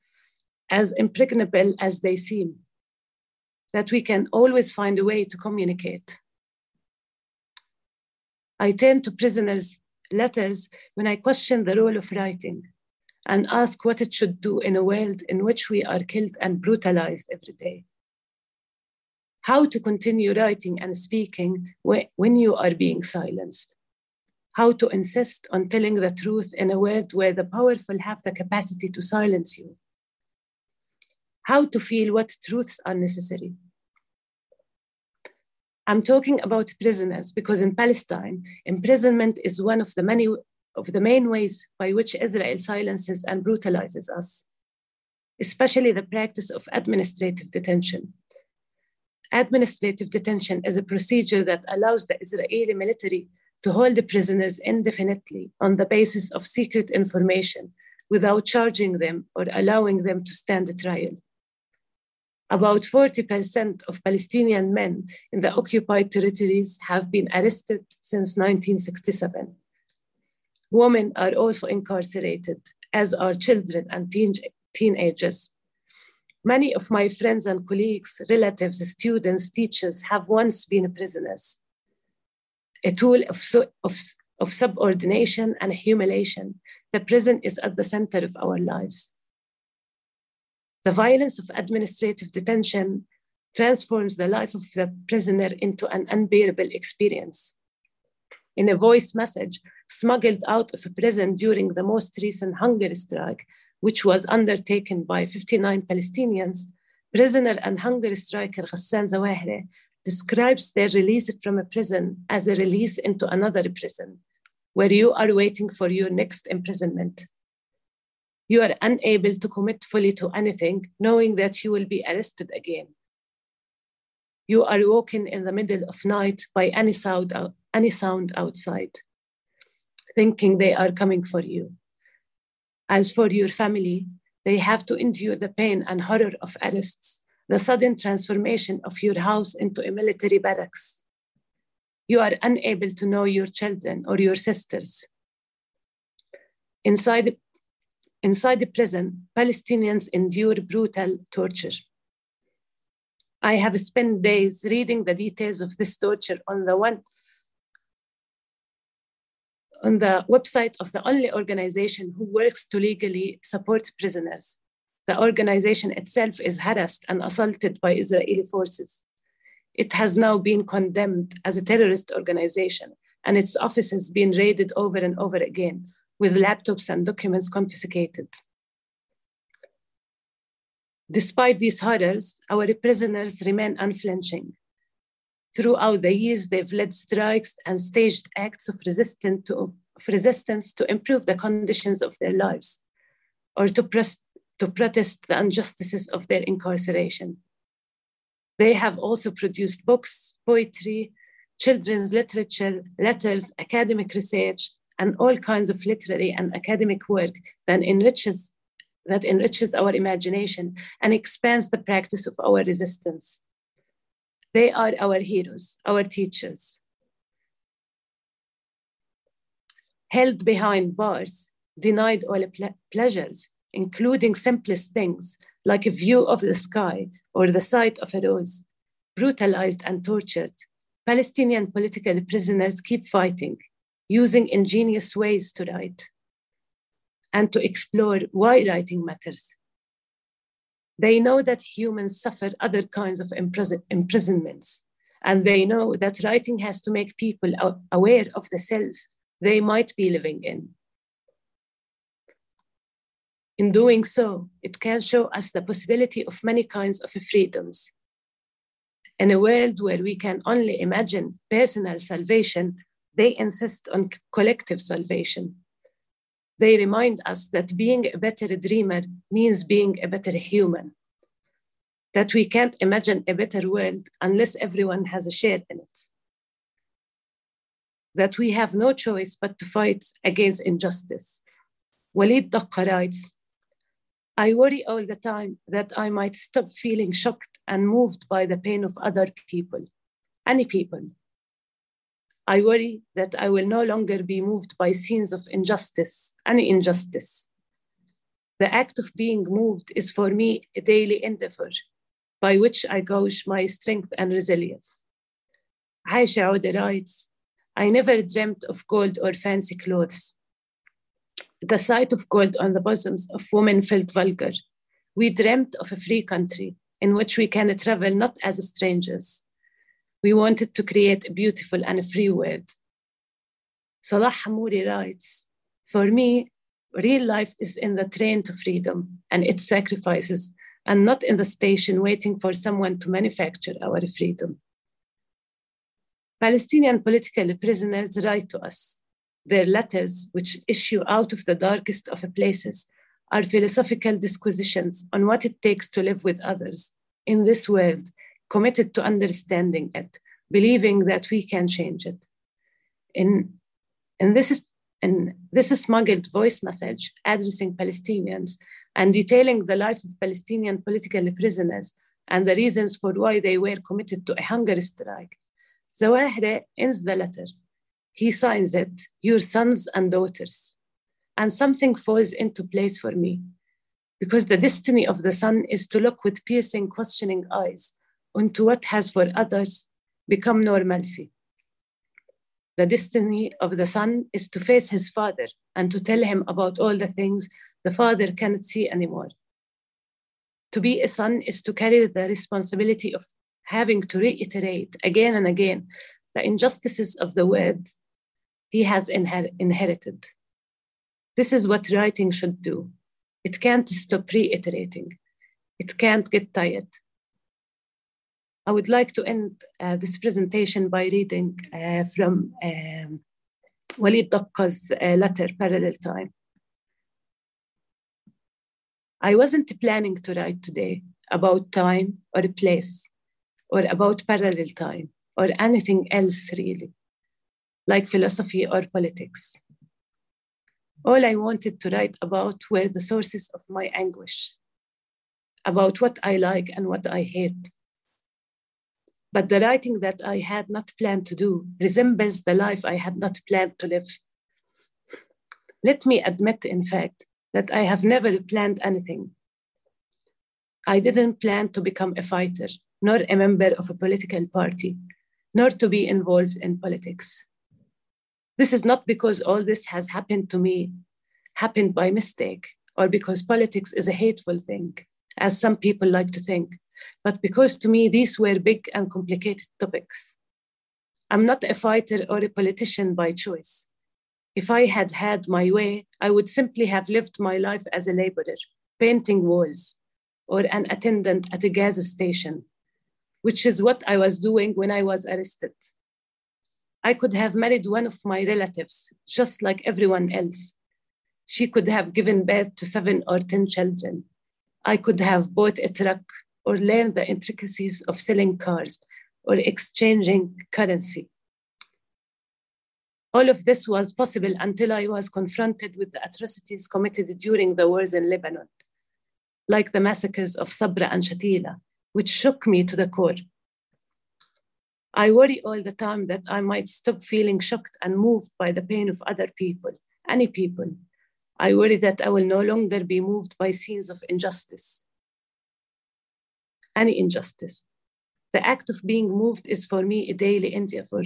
as impregnable as they seem that we can always find a way to communicate. I turn to prisoners' letters when I question the role of writing and ask what it should do in a world in which we are killed and brutalized every day. How to continue writing and speaking when you are being silenced, how to insist on telling the truth in a world where the powerful have the capacity to silence you, how to feel what truths are necessary. I'm talking about prisoners because in Palestine, imprisonment is one of the many of the main ways by which Israel silences and brutalizes us, especially the practice of administrative detention. Administrative detention is a procedure that allows the Israeli military to hold the prisoners indefinitely on the basis of secret information without charging them or allowing them to stand trial. About 40% of Palestinian men in the occupied territories have been arrested since 1967. Women are also incarcerated, as are children and teen- teenagers. Many of my friends and colleagues, relatives, students, teachers have once been prisoners a tool of, of, of subordination and humiliation. The prison is at the center of our lives. The violence of administrative detention transforms the life of the prisoner into an unbearable experience. In a voice message smuggled out of a prison during the most recent hunger strike, which was undertaken by 59 Palestinians, prisoner and hunger striker Ghassan Zawahiri describes their release from a prison as a release into another prison, where you are waiting for your next imprisonment. You are unable to commit fully to anything, knowing that you will be arrested again. You are woken in the middle of night by any sound, any sound outside, thinking they are coming for you. As for your family, they have to endure the pain and horror of arrests the sudden transformation of your house into a military barracks. You are unable to know your children or your sisters. Inside, inside the prison, Palestinians endure brutal torture. I have spent days reading the details of this torture on the one on the website of the only organization who works to legally support prisoners. The organization itself is harassed and assaulted by Israeli forces. It has now been condemned as a terrorist organization, and its offices been raided over and over again, with laptops and documents confiscated. Despite these horrors, our prisoners remain unflinching. Throughout the years, they've led strikes and staged acts of, resistance to, of resistance to improve the conditions of their lives or to, press, to protest the injustices of their incarceration. They have also produced books, poetry, children's literature, letters, academic research, and all kinds of literary and academic work that enriches, that enriches our imagination and expands the practice of our resistance. They are our heroes, our teachers. Held behind bars, denied all ple- pleasures, including simplest things like a view of the sky or the sight of a rose, brutalized and tortured, Palestinian political prisoners keep fighting, using ingenious ways to write and to explore why writing matters. They know that humans suffer other kinds of imprison- imprisonments, and they know that writing has to make people aware of the cells they might be living in. In doing so, it can show us the possibility of many kinds of freedoms. In a world where we can only imagine personal salvation, they insist on collective salvation. They remind us that being a better dreamer means being a better human, that we can't imagine a better world unless everyone has a share in it, that we have no choice but to fight against injustice. Walid Daqqa writes, I worry all the time that I might stop feeling shocked and moved by the pain of other people, any people. I worry that I will no longer be moved by scenes of injustice, any injustice. The act of being moved is for me a daily endeavor by which I gauge my strength and resilience. Aisha Ouda writes, I never dreamt of gold or fancy clothes. The sight of gold on the bosoms of women felt vulgar. We dreamt of a free country, in which we can travel not as strangers. We wanted to create a beautiful and a free world. Salah Hamouri writes For me, real life is in the train to freedom and its sacrifices, and not in the station waiting for someone to manufacture our freedom. Palestinian political prisoners write to us. Their letters, which issue out of the darkest of places, are philosophical disquisitions on what it takes to live with others in this world, committed to understanding it, believing that we can change it. And, in this is in this is smuggled voice message addressing Palestinians and detailing the life of Palestinian political prisoners and the reasons for why they were committed to a hunger strike, Zawahiri ends the letter. He signs it, Your sons and daughters and something falls into place for me. Because the destiny of the son is to look with piercing, questioning eyes onto what has for others become normalcy. The destiny of the son is to face his father and to tell him about all the things the father cannot see anymore. To be a son is to carry the responsibility of having to reiterate again and again the injustices of the world he has inher- inherited. This is what writing should do. It can't stop reiterating. It can't get tired. I would like to end uh, this presentation by reading uh, from um, Walid Daqqa's uh, letter, Parallel Time. I wasn't planning to write today about time or place or about parallel time or anything else really, like philosophy or politics. All I wanted to write about were the sources of my anguish, about what I like and what I hate. But the writing that I had not planned to do resembles the life I had not planned to live. Let me admit, in fact, that I have never planned anything. I didn't plan to become a fighter, nor a member of a political party, nor to be involved in politics. This is not because all this has happened to me, happened by mistake, or because politics is a hateful thing, as some people like to think, but because to me these were big and complicated topics. I'm not a fighter or a politician by choice. If I had had my way, I would simply have lived my life as a laborer, painting walls, or an attendant at a gas station, which is what I was doing when I was arrested. I could have married one of my relatives, just like everyone else. She could have given birth to seven or 10 children. I could have bought a truck or learn the intricacies of selling cars or exchanging currency. All of this was possible until I was confronted with the atrocities committed during the wars in Lebanon, like the massacres of Sabra and Shatila, which shook me to the core. I worry all the time that I might stop feeling shocked and moved by the pain of other people, any people. I worry that I will no longer be moved by scenes of injustice, any injustice. The act of being moved is for me a daily endeavor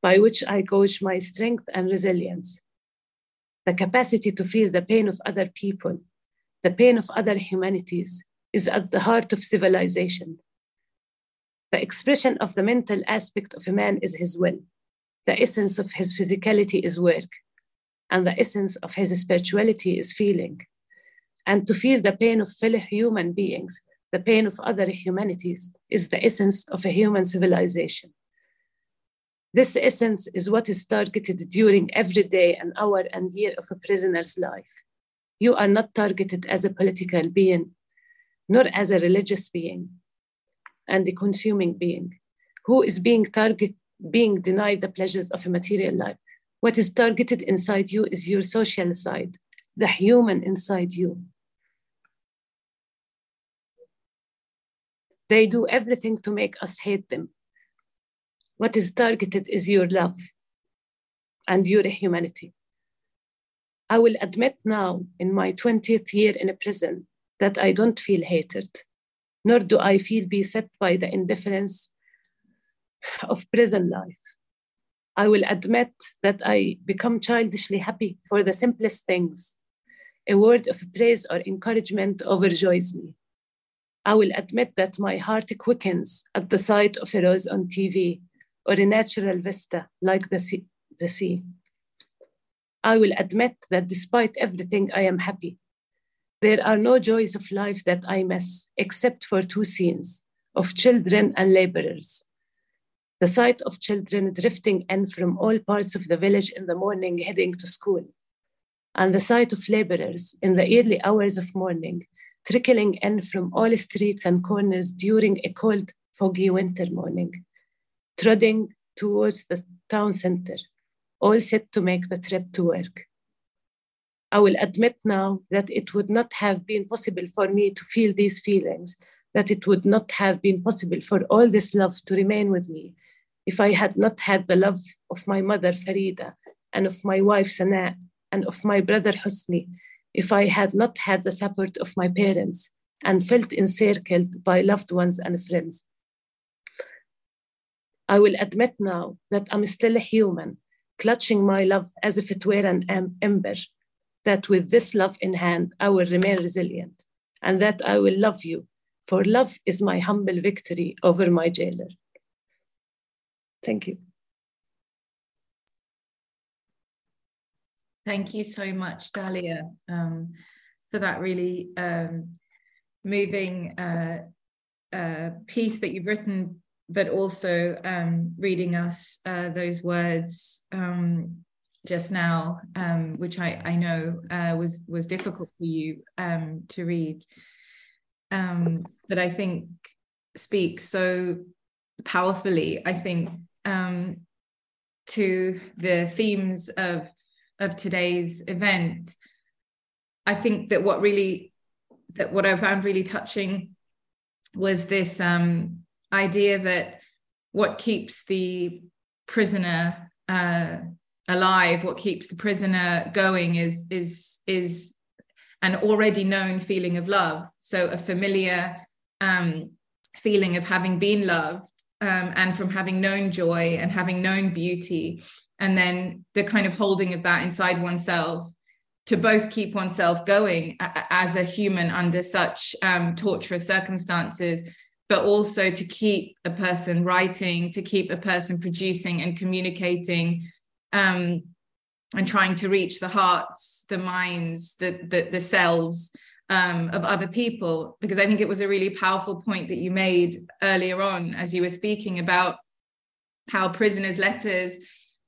by which I gauge my strength and resilience. The capacity to feel the pain of other people, the pain of other humanities, is at the heart of civilization the expression of the mental aspect of a man is his will. The essence of his physicality is work. And the essence of his spirituality is feeling. And to feel the pain of fellow human beings, the pain of other humanities, is the essence of a human civilization. This essence is what is targeted during every day and hour and year of a prisoner's life. You are not targeted as a political being, nor as a religious being, and the consuming being who is being target being denied the pleasures of a material life what is targeted inside you is your social side the human inside you they do everything to make us hate them what is targeted is your love and your humanity i will admit now in my 20th year in a prison that i don't feel hated nor do I feel beset by the indifference of prison life. I will admit that I become childishly happy for the simplest things. A word of praise or encouragement overjoys me. I will admit that my heart quickens at the sight of a rose on TV or a natural vista like the sea. The sea. I will admit that despite everything, I am happy. There are no joys of life that I miss, except for two scenes of children and laborers. The sight of children drifting in from all parts of the village in the morning heading to school, and the sight of laborers in the early hours of morning trickling in from all streets and corners during a cold, foggy winter morning, trotting towards the town center, all set to make the trip to work. I will admit now that it would not have been possible for me to feel these feelings, that it would not have been possible for all this love to remain with me if I had not had the love of my mother Farida and of my wife Sana and of my brother Husni, if I had not had the support of my parents and felt encircled by loved ones and friends. I will admit now that I'm still a human, clutching my love as if it were an ember that with this love in hand, I will remain resilient, and that I will love you, for love is my humble victory over my jailer. Thank you. Thank you so much, Dalia, um, for that really um, moving uh, uh, piece that you've written, but also um, reading us uh, those words um, just now, um, which I, I know uh, was was difficult for you um, to read, but I think speak so powerfully. I think to the themes of of today's event. I think that what really that what I found really touching was this um, idea that what keeps the prisoner uh, alive, what keeps the prisoner going is is is an already known feeling of love. So a familiar um, feeling of having been loved um, and from having known joy and having known beauty, and then the kind of holding of that inside oneself to both keep oneself going as a human under such um, torturous circumstances but also to keep a person writing, to keep a person producing and communicating um, and trying to reach the hearts, the minds, the the, the selves um, of other people. Because I think it was a really powerful point that you made earlier on as you were speaking about how prisoners' letters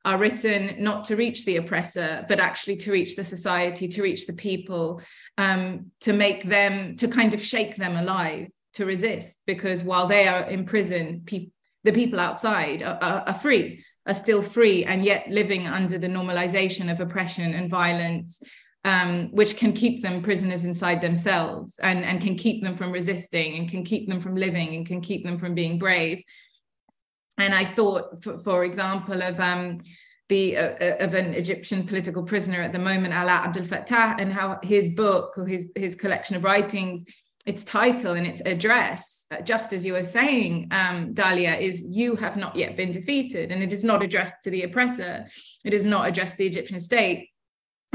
are written not to reach the oppressor, but actually to reach the society, to reach the people, um, to make them, to kind of shake them alive, to resist. Because while they are in prison, pe- the people outside are, are, are free are still free and yet living under the normalization of oppression and violence um, which can keep them prisoners inside themselves and, and can keep them from resisting and can keep them from living and can keep them from being brave. And I thought, for, for example, of um, the uh, uh of an Egyptian political prisoner at the moment, Ala Abdel Fattah, and how his book or his his collection of writings its title and its address, uh, just as you were saying, um, Dalia, is you have not yet been defeated. And it is not addressed to the oppressor, it is not addressed to the Egyptian state.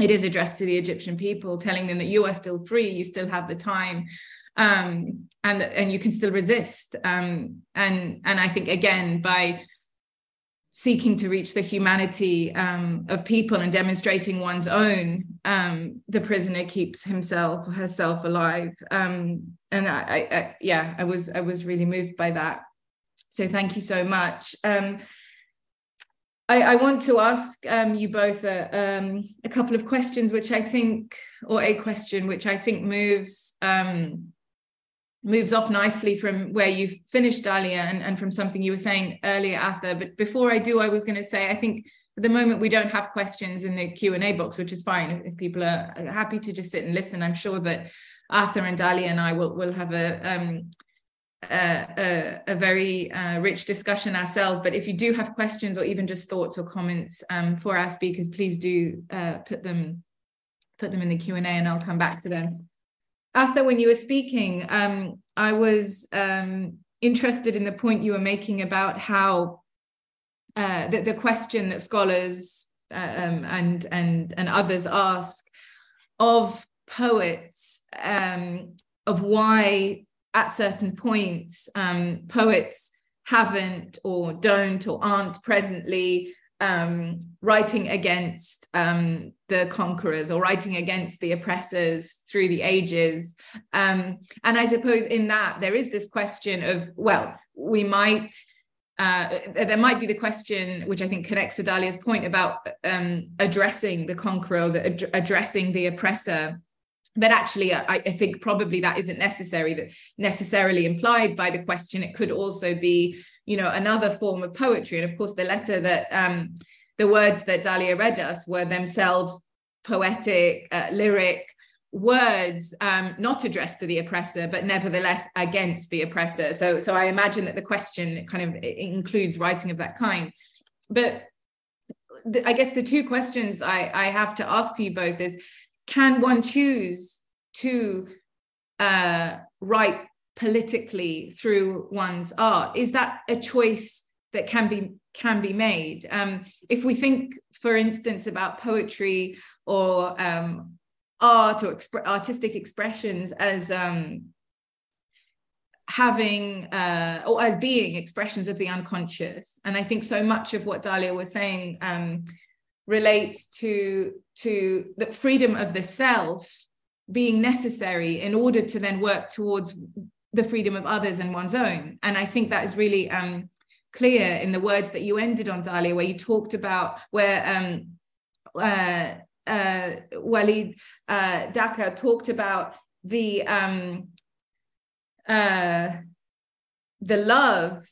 It is addressed to the Egyptian people, telling them that you are still free, you still have the time, um, and and you can still resist. Um, and and I think again by seeking to reach the humanity um, of people and demonstrating one's own, um, the prisoner keeps himself or herself alive. Um, and I, I, I, yeah, I was I was really moved by that. So thank you so much. Um, I, I, want to ask um, you both a, um, a, couple of questions, which I think, or a question which I think moves moves off nicely from where you've finished Dalia and, and from something you were saying earlier Ather but before I do I was going to say I think at the moment we don't have questions in the Q&A box which is fine if, people are happy to just sit and listen I'm sure that Ather and Dalia and I will, will have a um, a, a, a, very uh, rich discussion ourselves. But if you do have questions or even just thoughts or comments um, for our speakers, please do uh, put them put them in the Q and A, and I'll come back to them. Ather, when you were speaking, um, I was um, interested in the point you were making about how uh, the, the, question that scholars uh, um, and and and others ask of poets um, of why at certain points, um, poets haven't or don't or aren't presently um, writing against um, the conquerors or writing against the oppressors through the ages. Um, and I suppose in that there is this question of, well, we might. Uh, there might be the question, which I think connects to Dalia's point about um, addressing the conqueror, the, ad- addressing the oppressor, but actually I, I, think probably that isn't necessary that necessarily implied by the question it could also be you know another form of poetry. And of course the letter that um, the words that dalia read us were themselves poetic uh, lyric words um, not addressed to the oppressor but nevertheless against the oppressor. So so i imagine that the question kind of includes writing of that kind. But i guess the two questions i i have to ask you both is can one choose to uh, write politically through one's art? Is that a choice that can be can be made? Um, if we think, for instance, about poetry or um, art or exp- artistic expressions as um, having uh, or as being expressions of the unconscious, and I think so much of what Dalia was saying um, relates to to the freedom of the self being necessary in order to then work towards the freedom of others and one's own and i think that is really um, clear in the words that you ended on dalia where you talked about where um, uh, uh, walid uh, Daqqa talked about the um, uh, the love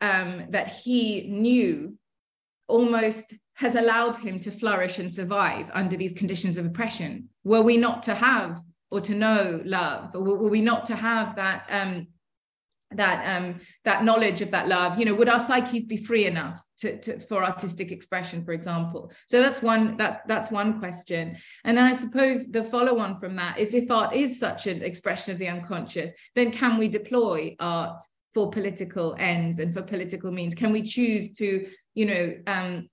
um, that he knew almost has allowed him to flourish and survive under these conditions of oppression. Were we not to have or to know love, or were we not to have that um, that um, that knowledge of that love, you know, would our psyches be free enough to, to, for artistic expression, for example? So that's one that that's one question. And then I suppose the follow-on from that is if art is such an expression of the unconscious, then can we deploy art for political ends and for political means? Can we choose to, you know, um,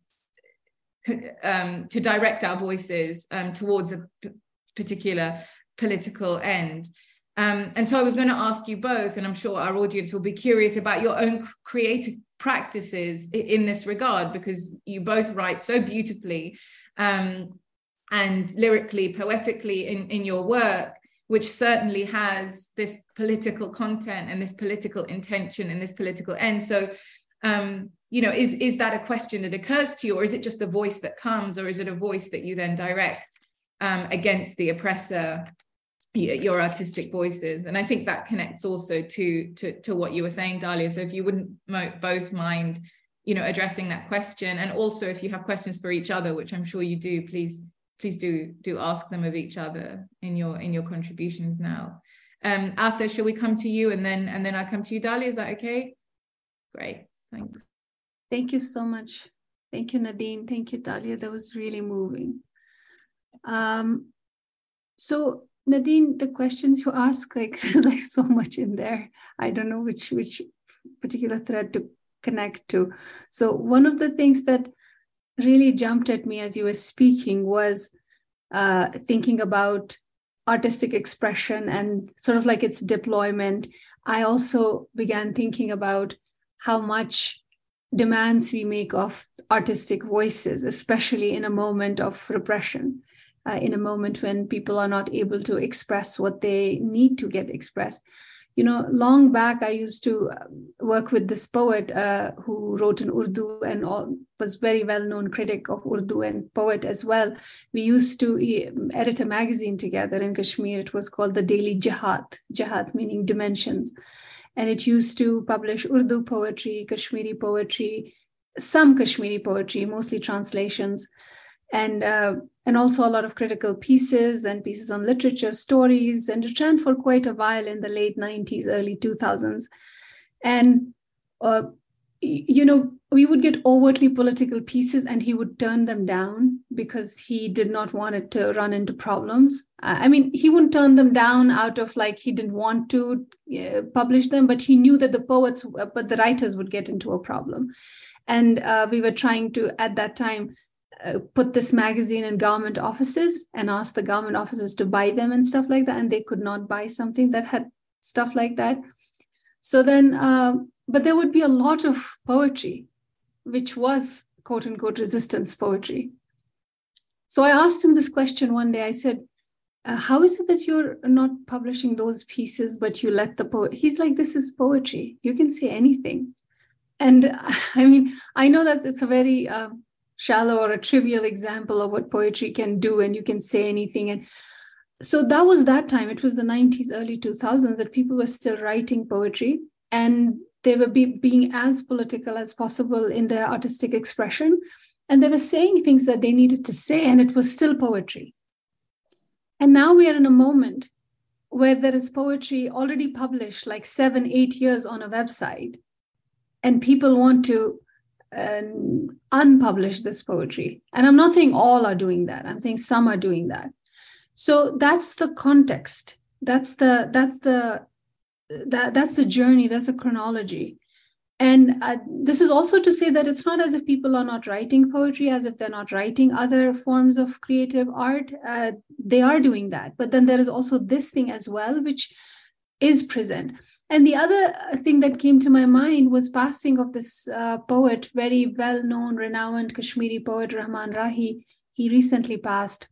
um, to direct our voices um, towards a p- particular political end. Um, and so I was going to ask you both, and I'm sure our audience will be curious about your own creative practices in this regard, because you both write so beautifully um, and lyrically, poetically in, in your work, which certainly has this political content and this political intention and this political end. So um, you know is is that a question that occurs to you or is it just a voice that comes or is it a voice that you then direct um, against the oppressor your artistic voices and i think that connects also to to to what you were saying dalia so if you wouldn't both mind you know addressing that question and also if you have questions for each other which i'm sure you do please please do do ask them of each other in your in your contributions now um Ather shall we come to you and then and then i'll come to you dalia is that okay great thanks Thank you so much. Thank you, Nadine. Thank you, Dalia. That was really moving. Um, so Nadine, the questions you ask, like like so much in there. I don't know which which particular thread to connect to. So one of the things that really jumped at me as you were speaking was uh, thinking about artistic expression and sort of like its deployment. I also began thinking about how much demands we make of artistic voices, especially in a moment of repression, uh, in a moment when people are not able to express what they need to get expressed. You know, long back, I used to um, work with this poet uh, who wrote in Urdu and all, was very well-known critic of Urdu and poet as well. We used to edit a magazine together in Kashmir. It was called the Daily Jihat, Jihat meaning dimensions and it used to publish Urdu poetry, Kashmiri poetry, some Kashmiri poetry, mostly translations, and uh, and also a lot of critical pieces and pieces on literature, stories, and it ran for quite a while in the late 90s, early 2000s, and uh, you know we would get overtly political pieces and he would turn them down because he did not want it to run into problems. I mean he wouldn't turn them down out of like he didn't want to uh, publish them but he knew that the poets uh, but the writers would get into a problem. And uh, we were trying to at that time uh, put this magazine in government offices and ask the government offices to buy them and stuff like that and they could not buy something that had stuff like that. So then, uh, but there would be a lot of poetry, which was quote unquote resistance poetry. So I asked him this question one day. I said, uh, How is it that you're not publishing those pieces, but you let the poet? He's like, This is poetry. You can say anything. And I mean, I know that it's a very uh, shallow or a trivial example of what poetry can do, and you can say anything. And so that was that time. It was the 90s, early 2000s that people were still writing poetry. And they were be, being as political as possible in their artistic expression. And they were saying things that they needed to say, and it was still poetry. And now we are in a moment where there is poetry already published like seven, eight years on a website, and people want to uh, unpublish this poetry. And I'm not saying all are doing that, I'm saying some are doing that. So that's the context. That's the that's the that that's the journey that's the chronology and uh, this is also to say that it's not as if people are not writing poetry as if they're not writing other forms of creative art uh, they are doing that but then there is also this thing as well which is present and the other thing that came to my mind was passing of this uh, poet very well known renowned kashmiri poet rahman rahi he recently passed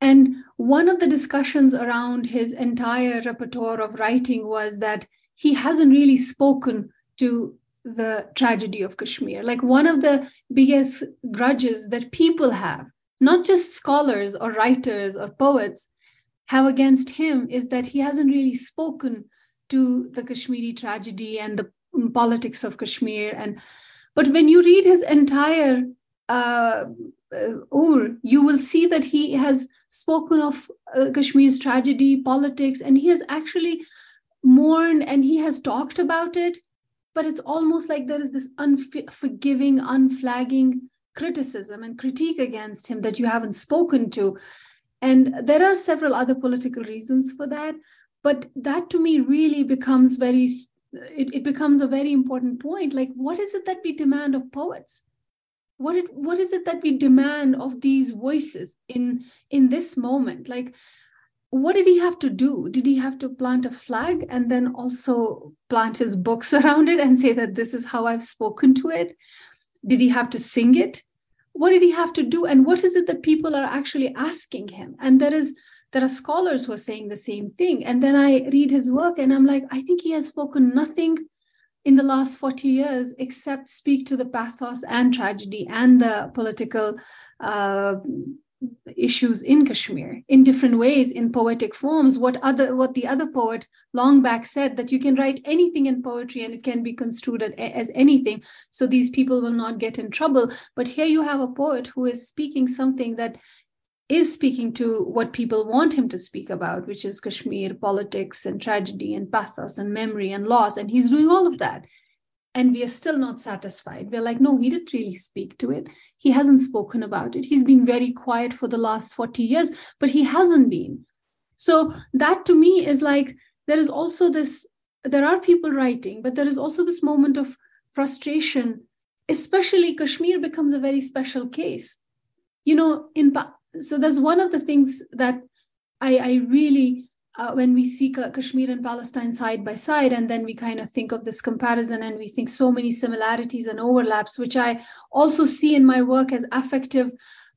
and one of the discussions around his entire repertoire of writing was that he hasn't really spoken to the tragedy of Kashmir. Like one of the biggest grudges that people have, not just scholars or writers or poets, have against him is that he hasn't really spoken to the Kashmiri tragedy and the politics of Kashmir. And but when you read his entire uh, uh, you will see that he has spoken of uh, Kashmir's tragedy, politics, and he has actually mourned and he has talked about it. But it's almost like there is this unforgiving, unflagging criticism and critique against him that you haven't spoken to. And there are several other political reasons for that. But that to me really becomes very, it, it becomes a very important point. Like, what is it that we demand of poets? what it, what is it that we demand of these voices in in this moment? Like what did he have to do? Did he have to plant a flag and then also plant his books around it and say that this is how i've spoken to it? Did he have to sing it? What did he have to do? And what is it that people are actually asking him? And there is there are scholars who are saying the same thing and then i read his work and i'm like i think he has spoken nothing in the last 40 years except speak to the pathos and tragedy and the political uh, issues in Kashmir in different ways in poetic forms. What other what the other poet long back said that you can write anything in poetry and it can be construed as anything. So these people will not get in trouble. But here you have a poet who is speaking something that is speaking to what people want him to speak about, which is Kashmir, politics, and tragedy, and pathos, and memory, and loss. And he's doing all of that. And we are still not satisfied. We're like, no, he didn't really speak to it. He hasn't spoken about it. He's been very quiet for the last 40 years, but he hasn't been. So that to me is like, there is also this, there are people writing, but there is also this moment of frustration, especially Kashmir becomes a very special case. You know, in so that's one of the things that I, I really uh, when we see Kashmir and Palestine side by side, and then we kind of think of this comparison and we think so many similarities and overlaps, which I also see in my work as affective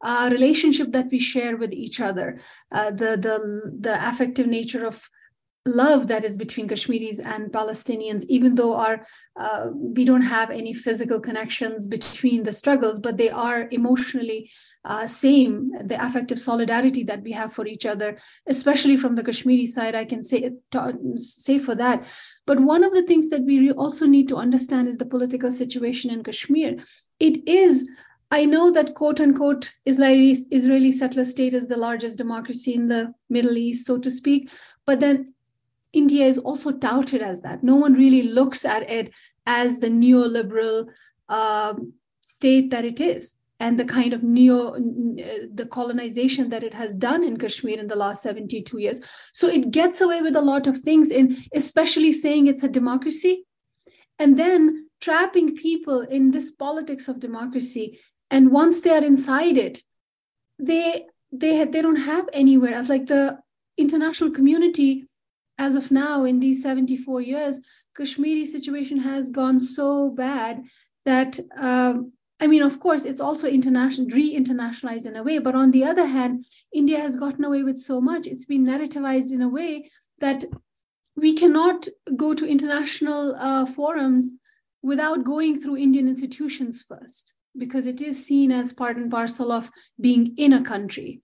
uh, relationship that we share with each other, uh, the the the affective nature of love that is between Kashmiris and Palestinians, even though our uh, we don't have any physical connections between the struggles, but they are emotionally uh, same. The affective solidarity that we have for each other, especially from the Kashmiri side, I can say say for that. But one of the things that we also need to understand is the political situation in Kashmir. It is I know that quote unquote Israeli Israeli settler state is the largest democracy in the Middle East, so to speak. But then India is also touted as that. No one really looks at it as the neoliberal um, state that it is and the kind of neo the colonization that it has done in kashmir in the last 72 years. So it gets away with a lot of things in especially saying it's a democracy and then trapping people in this politics of democracy. And once they are inside it they they they don't have anywhere else. Like the international community as of now, in these 74 years, Kashmiri situation has gone so bad that um, I mean, of course, it's also international, re-internationalized in a way. But on the other hand, India has gotten away with so much. It's been narrativized in a way that we cannot go to international uh, forums without going through Indian institutions first, because it is seen as part and parcel of being in a country.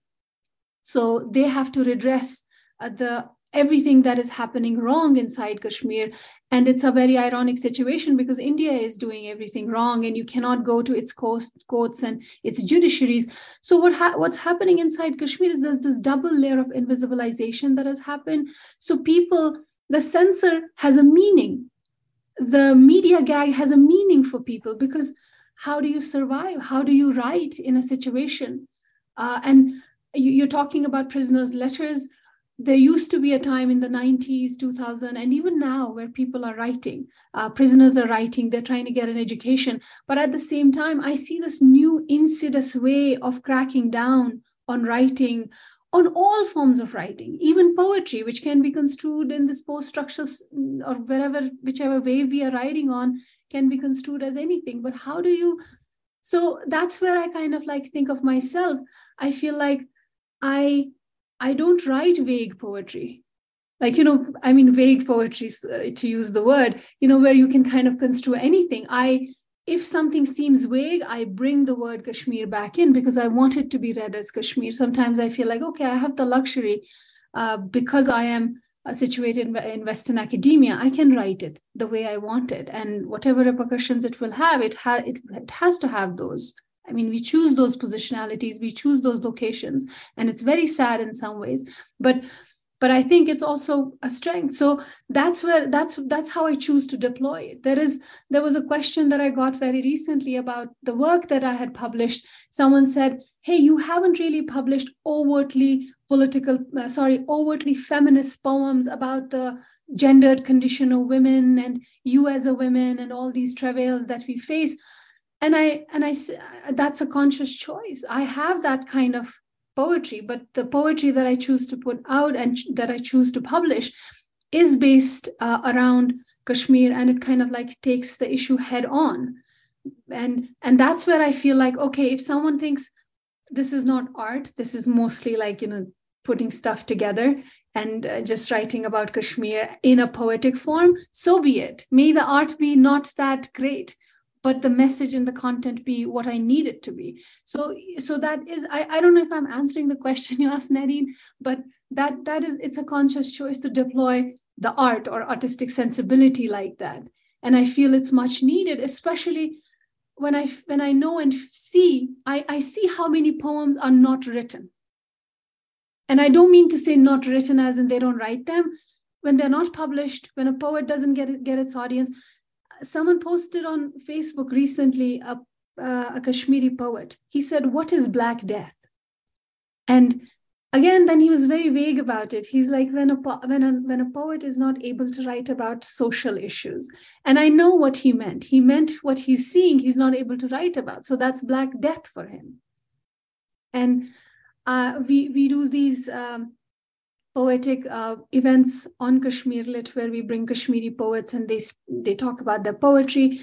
So they have to redress uh, the everything that is happening wrong inside Kashmir. And it's a very ironic situation because India is doing everything wrong and you cannot go to its courts and its judiciaries. So what ha- what's happening inside Kashmir is there's this double layer of invisibilization that has happened. So people, the censor has a meaning. The media gag has a meaning for people because how do you survive? How do you write in a situation? Uh, and you, you're talking about prisoners' letters there used to be a time in the 90s 2000 and even now where people are writing uh, prisoners are writing they're trying to get an education. But at the same time i see this new insidious way of cracking down on writing on all forms of writing even poetry which can be construed in this post structural or wherever whichever way we are writing on can be construed as anything. But how do you so that's where i kind of like think of myself. I feel like i I don't write vague poetry. Like, you know, I mean, vague poetry, uh, to use the word, you know, where you can kind of construe anything. I, if something seems vague, I bring the word Kashmir back in because I want it to be read as Kashmir. Sometimes I feel like, okay, I have the luxury uh, because I am uh, situated in Western academia, I can write it the way I want it. And whatever repercussions it will have, it, ha- it, it has to have those. I mean, we choose those positionalities, we choose those locations, and it's very sad in some ways. But but I think it's also a strength. So that's where that's that's how I choose to deploy it. There is there was a question that I got very recently about the work that I had published. Someone said, "Hey, you haven't really published overtly political, uh, sorry, overtly feminist poems about the gendered condition of women and you as a woman and all these travails that we face." And i and i that's a conscious choice. I have that kind of poetry but the poetry that i choose to put out and that i choose to publish is based uh, around kashmir and it kind of like takes the issue head on. And and that's where i feel like okay if someone thinks this is not art this is mostly like you know putting stuff together and uh, just writing about kashmir in a poetic form so be it. May the art be not that great but the message and the content be what I need it to be. So, so that is, I, I don't know if I'm answering the question you asked, Nadine, but that that is it's a conscious choice to deploy the art or artistic sensibility like that. And I feel it's much needed, especially when I when I know and see, I, I see how many poems are not written. And I don't mean to say not written as in they don't write them. When they're not published, when a poet doesn't get it, get its audience, someone posted on Facebook recently a, uh, a Kashmiri poet. He said, What is Black Death? And again, then he was very vague about it. He's like, when a, when, a, when a poet is not able to write about social issues. And I know what he meant. He meant what he's seeing, he's not able to write about. So that's Black Death for him. And uh, we, we do these. Um, poetic uh, events on Kashmir Lit where we bring Kashmiri poets and they they talk about their poetry.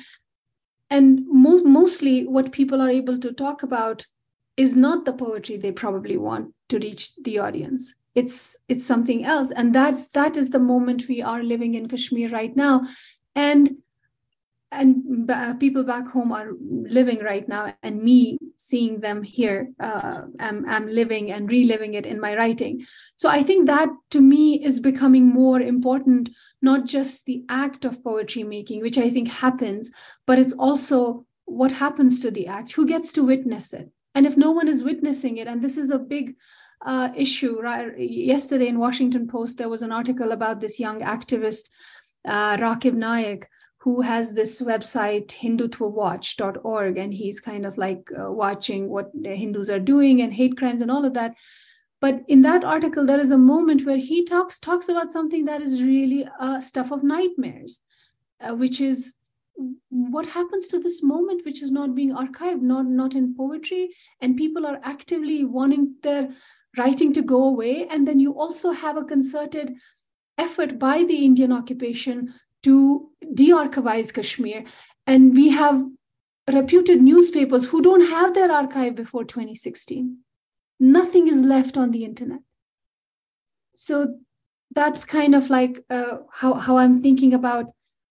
And mo- mostly, what people are able to talk about is not the poetry they probably want to reach the audience. It's it's something else, and that that is the moment we are living in Kashmir right now. And and people back home are living right now and me seeing them here uh, I'm, I'm living and reliving it in my writing. So i think that to me is becoming more important not just the act of poetry making which i think happens but it's also what happens to the act who gets to witness it. And if no one is witnessing it and this is a big uh, issue right? Yesterday in washington post there was an article about this young activist uh, Raqib Naik, who has this website hindutvawatch.org and he's kind of like uh, watching what the hindus are doing and hate crimes and all of that. But in that article there is a moment where he talks talks about something that is really uh, stuff of nightmares uh, which is what happens to this moment which is not being archived not not in poetry and people are actively wanting their writing to go away. And then you also have a concerted effort by the Indian occupation to de-archivize Kashmir. And we have reputed newspapers who don't have their archive before 2016. Nothing is left on the internet. So that's kind of like uh, how, how I'm thinking about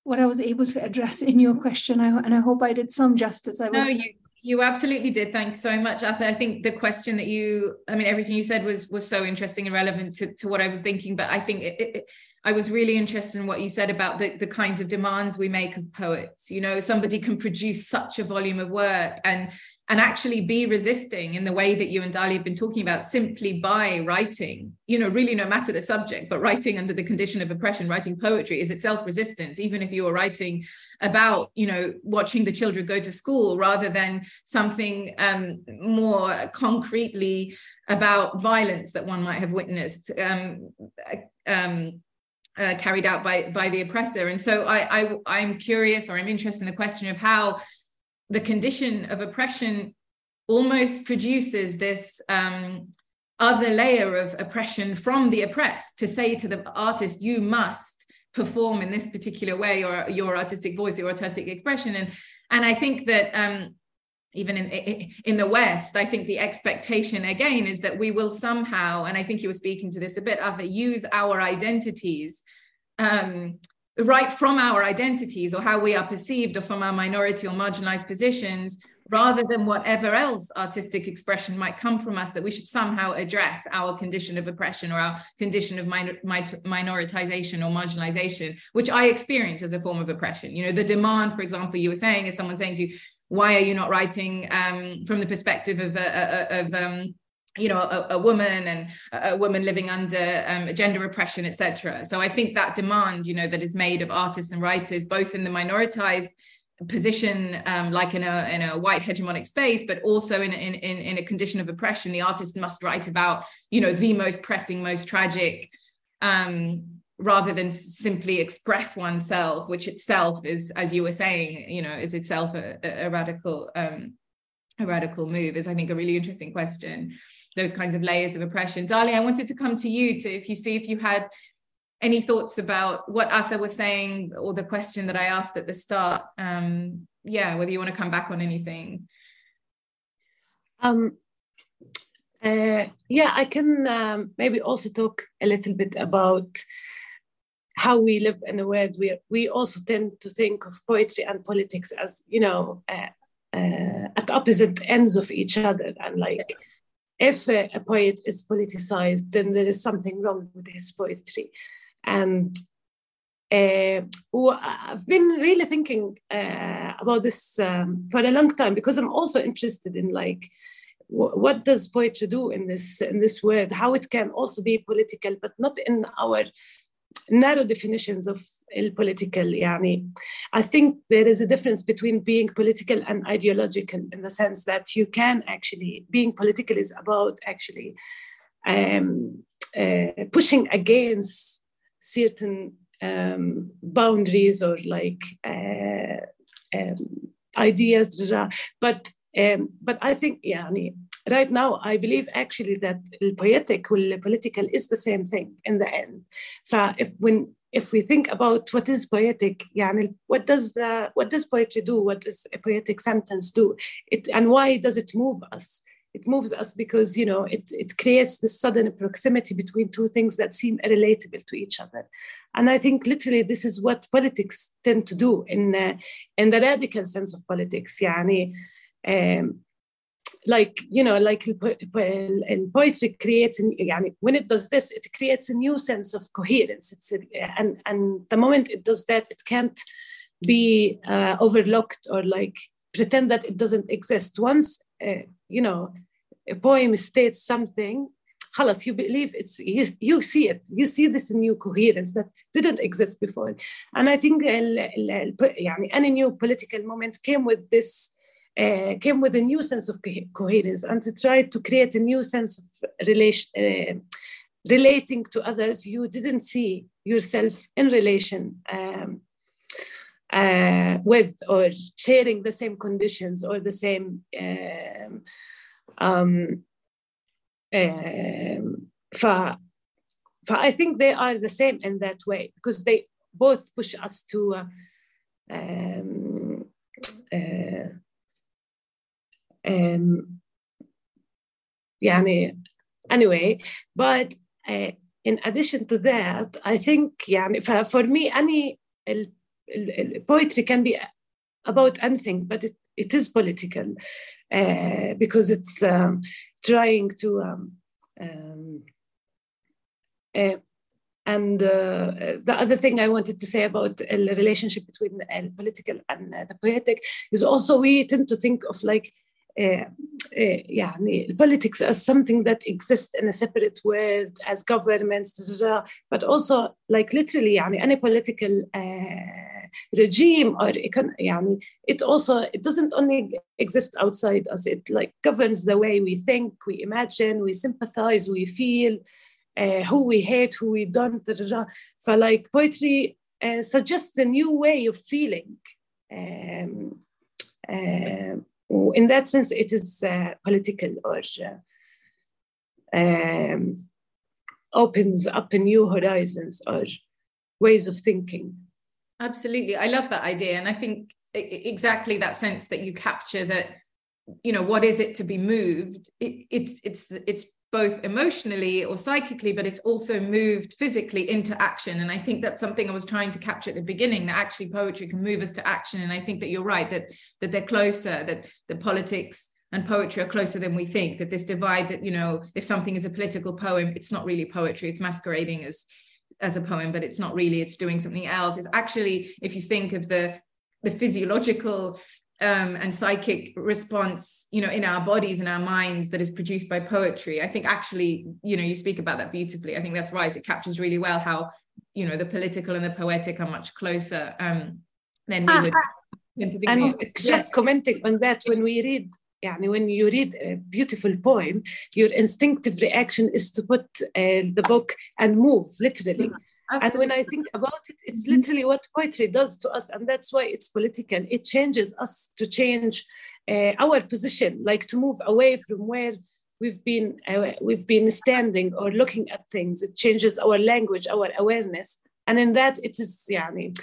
what I was able to address in your question. I, and I hope I did some justice. I was. No, you, you absolutely did. Thanks so much, Ather. I think the question that you, I mean, everything you said was was so interesting and relevant to, to what I was thinking. But I think it, it, I was really interested in what you said about the, the kinds of demands we make of poets. You know, somebody can produce such a volume of work and and actually be resisting in the way that you and Dali have been talking about simply by writing, you know, really no matter the subject, but writing under the condition of oppression, writing poetry is itself resistance, even if you are writing about, you know, watching the children go to school rather than something um, more concretely about violence that one might have witnessed. Um, um, uh, carried out by by the oppressor. And so I, I i'm curious or i'm interested in the question of how the condition of oppression almost produces this um, other layer of oppression from the oppressed to say to the artist you must perform in this particular way or your artistic voice your artistic expression. And and i think that um, even in in the west i think the expectation again is that we will somehow and i think you were speaking to this a bit of use our identities um, right from our identities or how we are perceived or from our minority or marginalized positions rather than whatever else artistic expression might come from us that we should somehow address our condition of oppression or our condition of minor, minoritization or marginalization which i experience as a form of oppression. You know the demand for example you were saying is someone saying to you why are you not writing um, from the perspective of, uh of um, you know a, a, woman and a woman living under um, gender oppression etc so i think that demand you know that is made of artists and writers both in the minoritized position um, like in a in a white hegemonic space but also in, in in in a condition of oppression the artist must write about you know the most pressing most tragic um, rather than simply express oneself which itself is as you were saying you know is itself a, a radical um, a radical move is i think a really interesting question those kinds of layers of oppression. Dali, I wanted to come to you to if you see if you had any thoughts about what Ather was saying or the question that I asked at the start. Um, yeah, whether you want to come back on anything. Um, uh, yeah, I can um, maybe also talk a little bit about how we live in a world where we also tend to think of poetry and politics as, you know, uh, uh, at opposite ends of each other and like if a, a, poet is politicized, then there is something wrong with his poetry. And uh, I've been really thinking uh, about this um, for a long time because I'm also interested in like what does poetry do in this in this world, how it can also be political, but not in our narrow definitions of political يعني I think there is a difference between being political and ideological in the sense that you can actually being political is about actually um, uh, pushing against certain um, boundaries or like uh, um, ideas but um, but I think يعني right now I believe actually that poetic political is the same thing in the end. So if when if we think about what is poetic, يعني, what does the what does poetry do? What does a poetic sentence do? It and why does it move us? It moves us because you know it it creates this sudden proximity between two things that seem relatable to each other, and I think literally this is what politics tend to do in uh, in the radical sense of politics. يعني, um, like you know like and poetry creates يعني when it does this it creates a new sense of coherence it's a, and and the moment it does that it can't be uh, overlooked or like pretend that it doesn't exist once uh, you know a poem states something خلاص you believe it's you, you see it you see this new coherence that didn't exist before and I think يعني any new political moment came with this uh, came with a new sense of co coherence and to try to create a new sense of relation, uh, relating to others. You didn't see yourself in relation um, uh, with or sharing the same conditions or the same um, um, um, I think they are the same in that way because they both push us to uh, um, uh, يعني anyway but uh, in addition to that I think يعني for me any poetry can be about anything but it, it is political uh, because it's um, trying to um, um, uh, and uh, the other thing I wanted to say about the relationship between the political and the poetic is also we tend to think of like uh, uh, يعني politics as something that exists in a separate world as governments but also like literally يعني any political uh, regime or يعني it also it doesn't only exist outside us it like governs the way we think we imagine we sympathize we feel uh, who we hate who we don't for like poetry uh, suggests a new way of feeling um, uh, in that sense, it is uh, political or uh, um, opens up new horizons or ways of thinking. Absolutely. I love that idea. And I think exactly that sense that you capture that you know what is it to be moved it, it's it's it's both emotionally or psychically but it's also moved physically into action. And i think that's something i was trying to capture at the beginning that actually poetry can move us to action. And i think that you're right that that they're closer that the politics and poetry are closer than we think that this divide that you know if something is a political poem it's not really poetry. It's masquerading as as a poem but it's not really it's doing something else. It's actually if you think of the the physiological um, and psychic response you know in our bodies and our minds that is produced by poetry i think actually you know you speak about that beautifully i think that's right it captures really well how you know the political and the poetic are much closer um, than we would tend to think and just commenting on that when we read يعني when you read a beautiful poem your instinctive reaction is to put uh, the book and move literally mm-hmm. Absolutely. And when I think about it, it's mm-hmm. literally what poetry does to us. And that's why it's political. It changes us to change uh, our position, like to move away from where we've been, uh, we've been standing or looking at things. It changes our language, our awareness. And in that, it is, yani,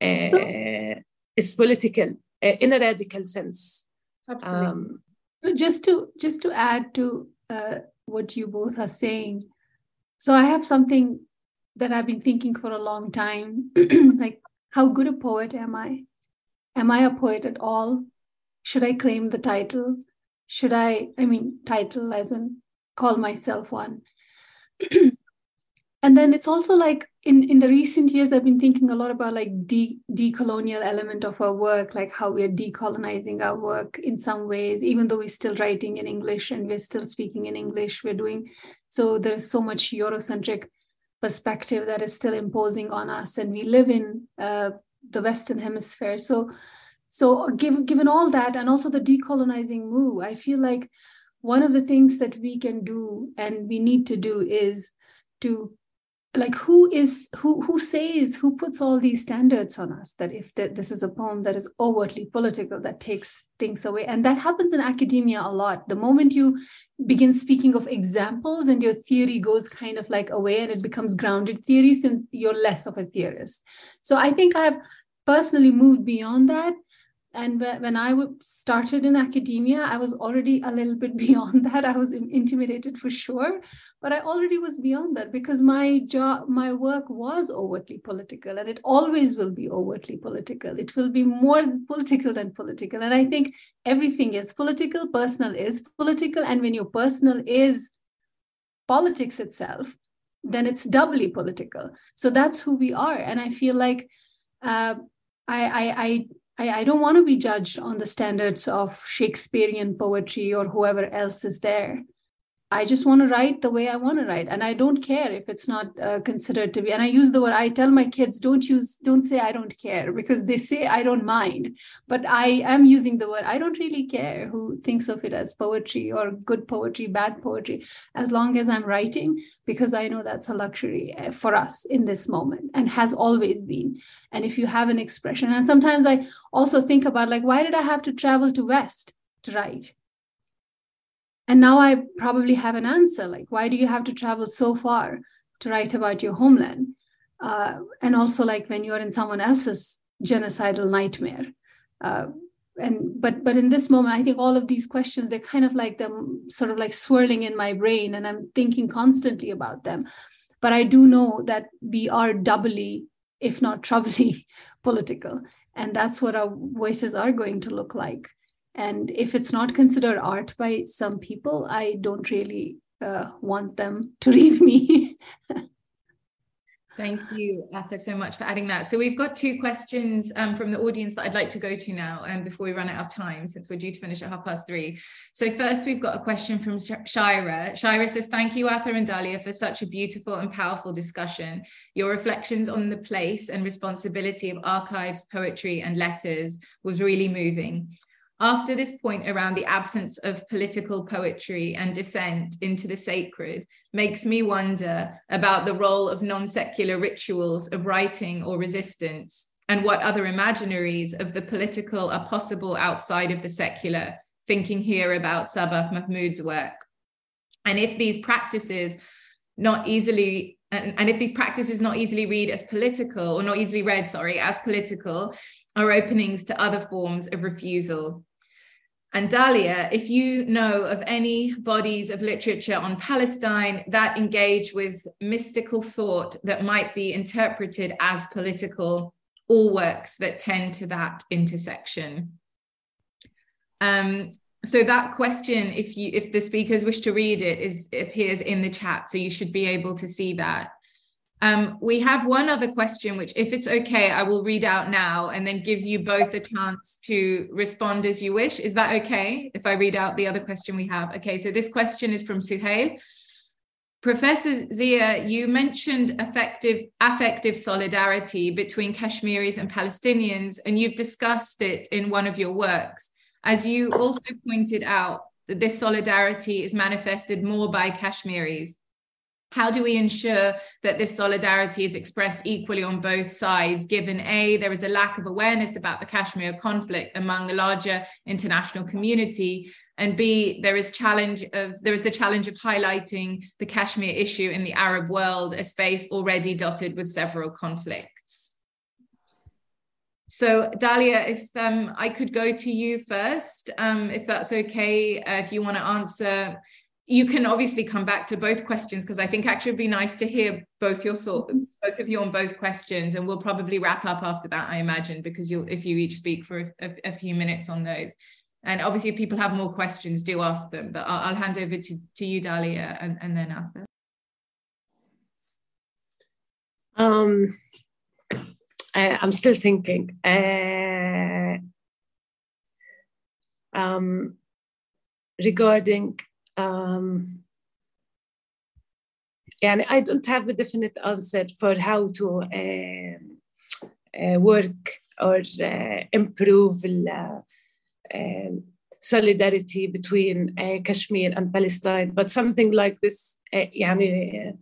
uh, it's political uh, in a radical sense. Absolutely. Um, so just to just to add to uh, what you both are saying, so I have something that I've been thinking for a long time. like, how good a poet am I? Am I a poet at all? Should I claim the title? Should I, I mean, title as in call myself one? and then it's also like in, in the recent years, I've been thinking a lot about like de- decolonial element of our work, like how we're decolonizing our work in some ways, even though we're still writing in English and we're still speaking in English, we're doing so there's so much Eurocentric perspective that is still imposing on us and we live in uh, the western hemisphere. So so given given all that and also the decolonizing move i feel like one of the things that we can do and we need to do is to like who is who who says who puts all these standards on us that if this is a poem that is overtly political that takes things away? And that happens in academia a lot. The moment you begin speaking of examples and your theory goes kind of like away and it becomes grounded theory since you're less of a theorist. So i think i've personally moved beyond that and when i started in academia i was already a little bit beyond that. I was intimidated for sure but i already was beyond that because my job my work was overtly political and it always will be overtly political. It will be more political than political. And i think everything is political personal is political. And when your personal is politics itself then it's doubly political. So that's who we are. And i feel like uh, I, I, I I, I don't want to be judged on the standards of Shakespearean poetry or whoever else is there. I just want to write the way I want to write, and I don't care if it's not uh, considered to be. And I use the word. I tell my kids, don't use, don't say I don't care because they say I don't mind, but I am using the word. I don't really care who thinks of it as poetry or good poetry, bad poetry, as long as I'm writing, because I know that's a luxury uh, for us in this moment and has always been. And if you have an expression, and sometimes I also think about like, why did I have to travel to West to write? And now i probably have an answer like why do you have to travel so far to write about your homeland? Uh, and also like when you're in someone else's genocidal nightmare. Uh, and but but in this moment i think all of these questions they're kind of like them sort of like swirling in my brain and i'm thinking constantly about them. But i do know that we are doubly if not trebly political. And that's what our voices are going to look like and if it's not considered art by some people i don't really uh, want them to read me Thank you, Ather, so much for adding that. So we've got two questions um, from the audience that I'd like to go to now um, before we run out of time, since we're due to finish at half past three. So first, we've got a question from Shira. Shira says, thank you, Ather and Dalia, for such a beautiful and powerful discussion. Your reflections on the place and responsibility of archives, poetry, and letters was really moving. After this point around the absence of political poetry and descent into the sacred makes me wonder about the role of non secular rituals of writing or resistance and what other imaginaries of the political are possible outside of the secular, thinking here about Saba Mahmood's work. And if these practices not easily and, and if these practices not easily read as political or not easily read sorry as political are openings to other forms of refusal and Dalia, if you know of any bodies of literature on Palestine that engage with mystical thought that might be interpreted as political, all works that tend to that intersection. Um, so that question, if you if the speakers wish to read it, is appears in the chat, so you should be able to see that. Um, we have one other question, which, if it's okay, I will read out now and then give you both a chance to respond as you wish. Is that okay if I read out the other question we have? Okay, so this question is from Suhail. Professor Zia, you mentioned effective affective solidarity between Kashmiris and Palestinians, and you've discussed it in one of your works. As you also pointed out, that this solidarity is manifested more by Kashmiris how do we ensure that this solidarity is expressed equally on both sides given a there is a lack of awareness about the kashmir conflict among the larger international community and b there is challenge of there is the challenge of highlighting the kashmir issue in the arab world a space already dotted with several conflicts. So dalia if um, i could go to you first um, if that's okay uh, if you want to answer you can obviously come back to both questions because I think actually it'd be nice to hear both your thoughts, both of you on both questions, and we'll probably wrap up after that, I imagine, because you'll if you each speak for a, a few minutes on those. And obviously, if people have more questions, do ask them. But I'll, I'll hand over to, to you, Dalia, and, and then Ather. Um, I, I'm still thinking. Uh, um, regarding um, يعني I don't have a definite answer for how to uh, uh, work or uh, improve solidarity between Kashmir and Palestine, but something like this يعني,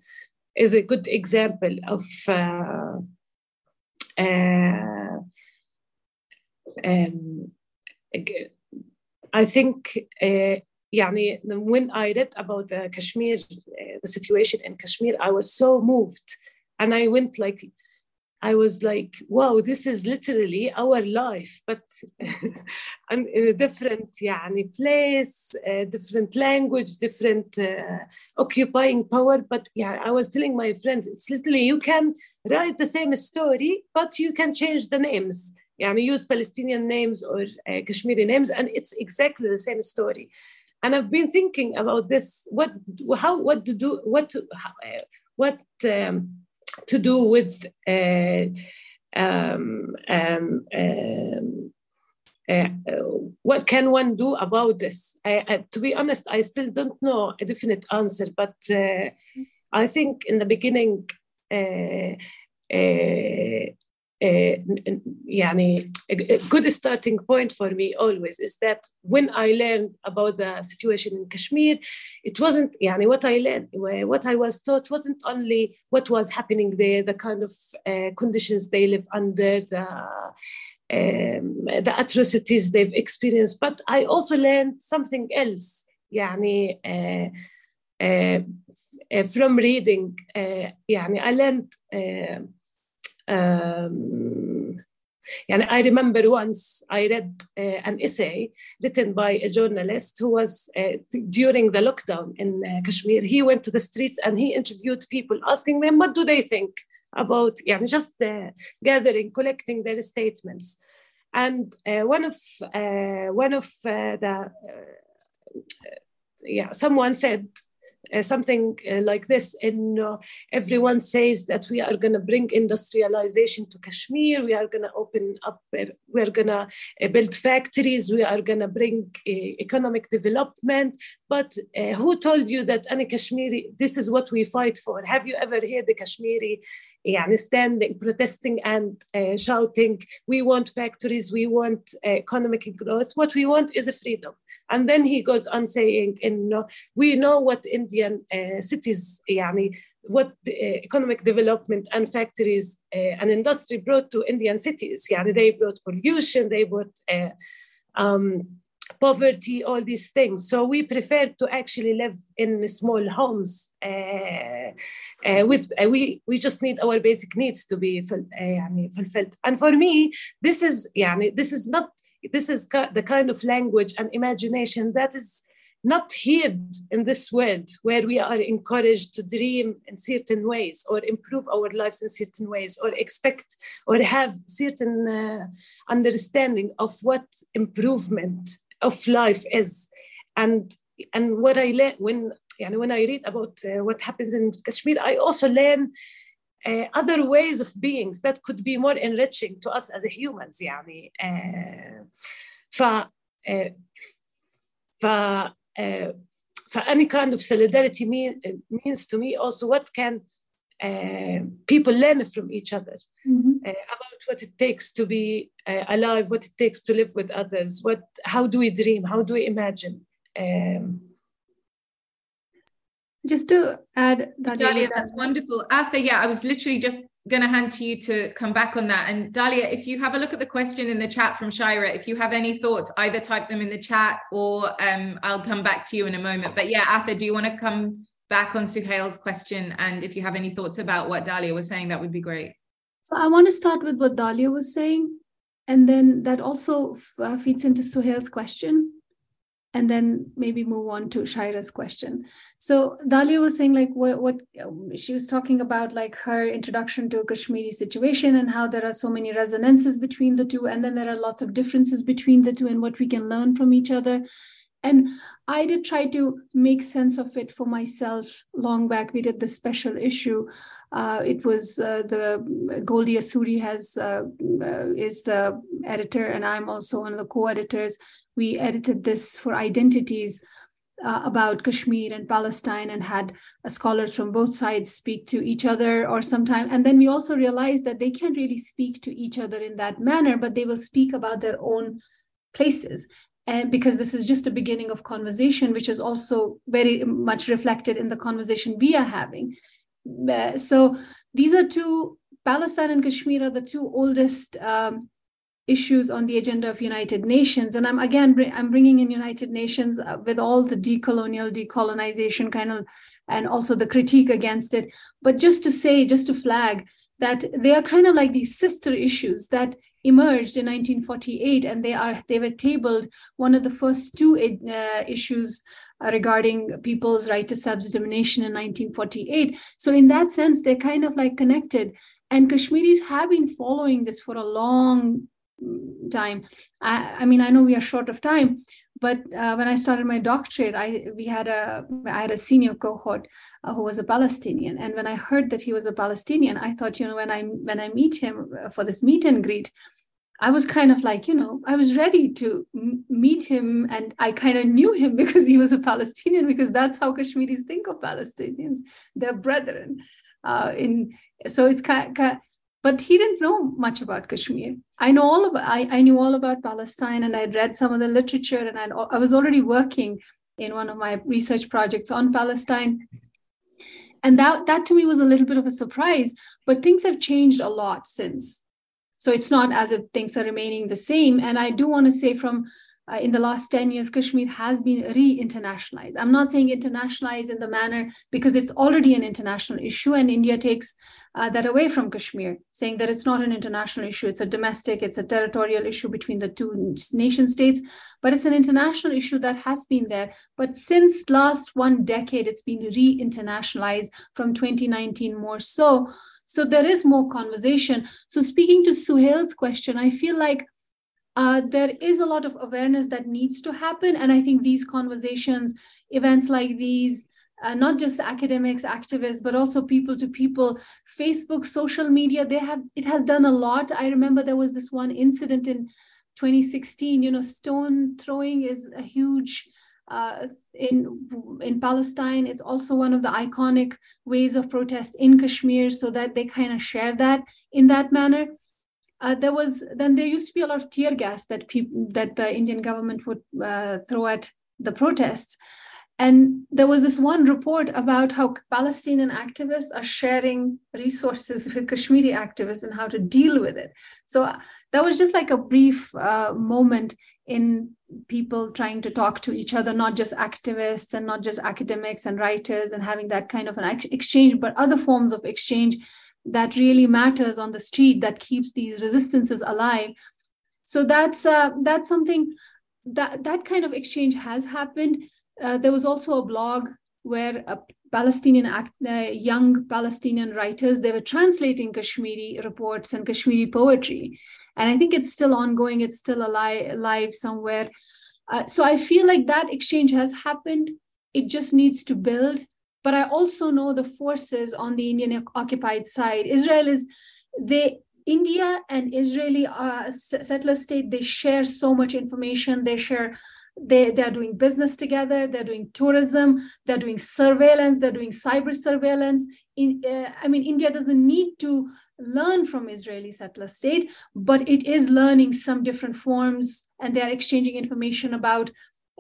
is a good example of um, I think يعني when I read about the Kashmir, uh, the situation in Kashmir, I was so moved, and I went like, I was like, wow, this is literally our life, but in a different يعني, place, uh, different language, different uh, occupying power. But yeah, I was telling my friends, it's literally you can write the same story, but you can change the names. يعني use Palestinian names or uh, Kashmiri names, and it's exactly the same story and I've been thinking about this. What, how, what to do, what, to, what um, to do with uh, um, um, um uh, what can one do about this? I, to be honest, I still don't know a definite answer, but uh, I think in the beginning, uh, uh يعني a good starting point for me always is that when I learned about the situation in Kashmir, it wasn't يعني what I learned, what I was taught wasn't only what was happening there, the kind of uh, conditions they live under, the um, the atrocities they've experienced, but I also learned something else. يعني uh, uh, uh, from reading uh, يعني I learned uh, um, and I remember once I read uh, an essay written by a journalist who was uh, during the lockdown in uh, Kashmir. He went to the streets and he interviewed people, asking them what do they think about, yeah, just uh, gathering, collecting their statements. And uh, one of uh, one of the yeah, someone said uh, something uh, like this and uh, everyone says that we are going to bring industrialization to kashmir we are going to open up uh, we are going to uh, build factories we are going to bring uh, economic development. But who told you that any kashmiri this is what we fight for? Have you ever heard the kashmiri يعني standing, protesting and uh, shouting, we want factories, we want uh, economic growth. What we want is a freedom. And then he goes on saying, in, uh, we know what Indian uh, cities, يعني, what the, uh, economic development and factories uh, and industry brought to Indian cities. يعني, they brought pollution, they brought um, poverty, all these things. So we prefer to actually live in small homes. Uh, uh, with uh, we we just need our basic needs to be fulfilled. And for me, this is يعني, this is not this is the kind of language and imagination that is not here in this world where we are encouraged to dream in certain ways or improve our lives in certain ways or expect or have certain uh, understanding of what improvement of life is and and what I learn when يعني when I read about uh, what happens in Kashmir I also learn uh, other ways of beings that could be more enriching to us as humans يعني uh, ف uh, ف uh, for any kind of solidarity mean, means to me also what can uh, people learn from each other mm-hmm. uh, about what it takes to be uh, alive, what it takes to live with others, what how do we dream, how do we imagine. Um, just to add, Dalia, that's wonderful. Ather, yeah, I was literally just going to hand to you to come back on that. And Dalia, if you have a look at the question in the chat from Shira, if you have any thoughts, either type them in the chat or um, I'll come back to you in a moment. But yeah, Ather, do you want to come back on Suhail's question. And if you have any thoughts about what Dalia was saying, that would be great. So I want to start with what Dalia was saying. And then that also uh, feeds into Suhail's question. And then maybe move on to Shaira's question. So Dalia was saying, like, what, what she was talking about, like her introduction to Kashmiri situation and how there are so many resonances between the two. And then there are lots of differences between the two and what we can learn from each other. And I did try to make sense of it for myself long back. We did the special issue. Uh, it was uh, the Goldie Osuri has uh, uh, is the editor, and I'm also one of the co-editors. We edited this for identities uh, about Kashmir and Palestine, and had uh, scholars from both sides speak to each other, or sometime. And then we also realized that they can't really speak to each other in that manner, but they will speak about their own places and because this is just a beginning of conversation which is also very much reflected in the conversation we are having. Uh, so these are two palestine and kashmir are the two oldest um, issues on the agenda of united nations. And i'm again i'm bringing in united nations uh, with all the decolonial decolonization kind of and also the critique against it. But just to say just to flag that they are kind of like these sister issues that emerged in 1948 and they are they were tabled one of the first two uh, issues uh, regarding people's right to self-determination in 1948 so in that sense they're kind of like connected. And kashmiris have been following this for a long mm, time. I, I mean i know we are short of time but uh, when I started my doctorate, I we had a I had a senior cohort uh, who was a Palestinian, and when I heard that he was a Palestinian, I thought, you know, when I when I meet him uh, for this meet and greet, I was kind of like, you know, I was ready to m- meet him, and I kind of knew him because he was a Palestinian, because that's how Kashmiris think of Palestinians, their brethren. Uh, in so it's kind, kind but he didn't know much about Kashmir. I know all about I, I knew all about Palestine and I'd read some of the literature and I'd, I was already working in one of my research projects on Palestine. And that that to me was a little bit of a surprise, but things have changed a lot since. So it's not as if things are remaining the same. And I do want to say from uh, in the last 10 years, Kashmir has been re internationalized. I'm not saying internationalized in the manner because it's already an international issue, and India takes uh, that away from Kashmir, saying that it's not an international issue, it's a domestic, it's a territorial issue between the two nation states, but it's an international issue that has been there. But since last one decade, it's been re-internationalized from 2019 more so. So there is more conversation. So speaking to Suhail's question, I feel like uh, there is a lot of awareness that needs to happen. And I think these conversations, events like these, uh, not just academics activists but also people to people facebook social media they have it has done a lot i remember there was this one incident in 2016 you know stone throwing is a huge uh, in in Palestine. It's also one of the iconic ways of protest in Kashmir, so that they kind of share that in that manner. Uh, there was then there used to be a lot of tear gas that people that the Indian government would uh, throw at the protests, and there was this one report about how Palestinian activists are sharing resources with Kashmiri activists and how to deal with it. So uh, that was just like a brief uh, moment in people trying to talk to each other, not just activists and not just academics and writers and having that kind of an exchange, but other forms of exchange that really matters on the street that keeps these resistances alive. So that's uh, that's something that that kind of exchange has happened uh, there was also a blog where a Palestinian act, uh, young Palestinian writers they were translating Kashmiri reports and Kashmiri poetry, and I think it's still ongoing. It's still alive, alive somewhere. Uh, so I feel like that exchange has happened. It just needs to build. But I also know the forces on the Indian occupied side. Israel is they India and Israeli uh, settler state. They share so much information. They share they, they're doing business together, they're doing tourism, they're doing surveillance, they're doing cyber surveillance. In, uh, I mean, India doesn't need to learn from Israeli settler state, but it is learning some different forms and they're exchanging information about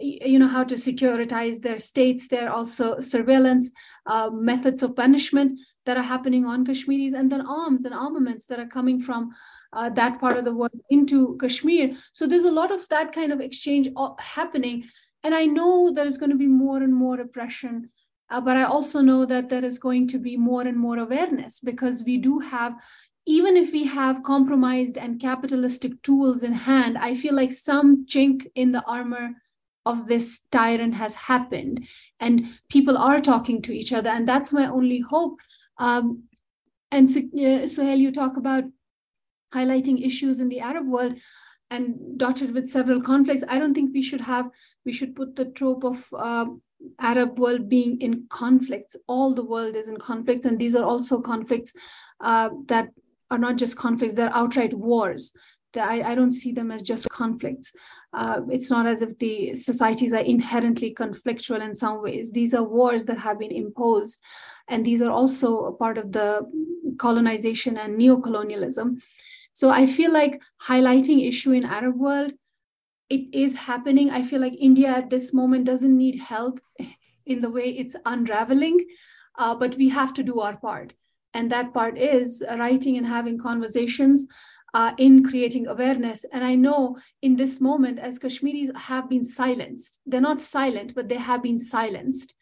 you know how to securitize their states there are also surveillance uh, methods of punishment that are happening on kashmiris and then arms and armaments that are coming from uh, that part of the world into Kashmir. So there's a lot of that kind of exchange uh, happening. And I know there is going to be more and more oppression, uh, but I also know that there is going to be more and more awareness because we do have, even if we have compromised and capitalistic tools in hand, I feel like some chink in the armor of this tyrant has happened and people are talking to each other. And that's my only hope. Um, and so, uh, Suhail, you talk about highlighting issues in the Arab world and dotted with several conflicts. I don't think we should have, we should put the trope of uh, Arab world being in conflicts. All the world is in conflicts, and these are also conflicts uh, that are not just conflicts, they're outright wars. I, I don't see them as just conflicts. Uh, it's not as if the societies are inherently conflictual in some ways. These are wars that have been imposed, and these are also a part of the colonization and neo-colonialism. So I feel like highlighting issue in Arab world, it is happening. I feel like India at this moment doesn't need help in the way it's unraveling, uh, but we have to do our part. And that part is writing and having conversations uh, in creating awareness. And I know in this moment, as Kashmiris have been silenced, they're not silent, but they have been silenced.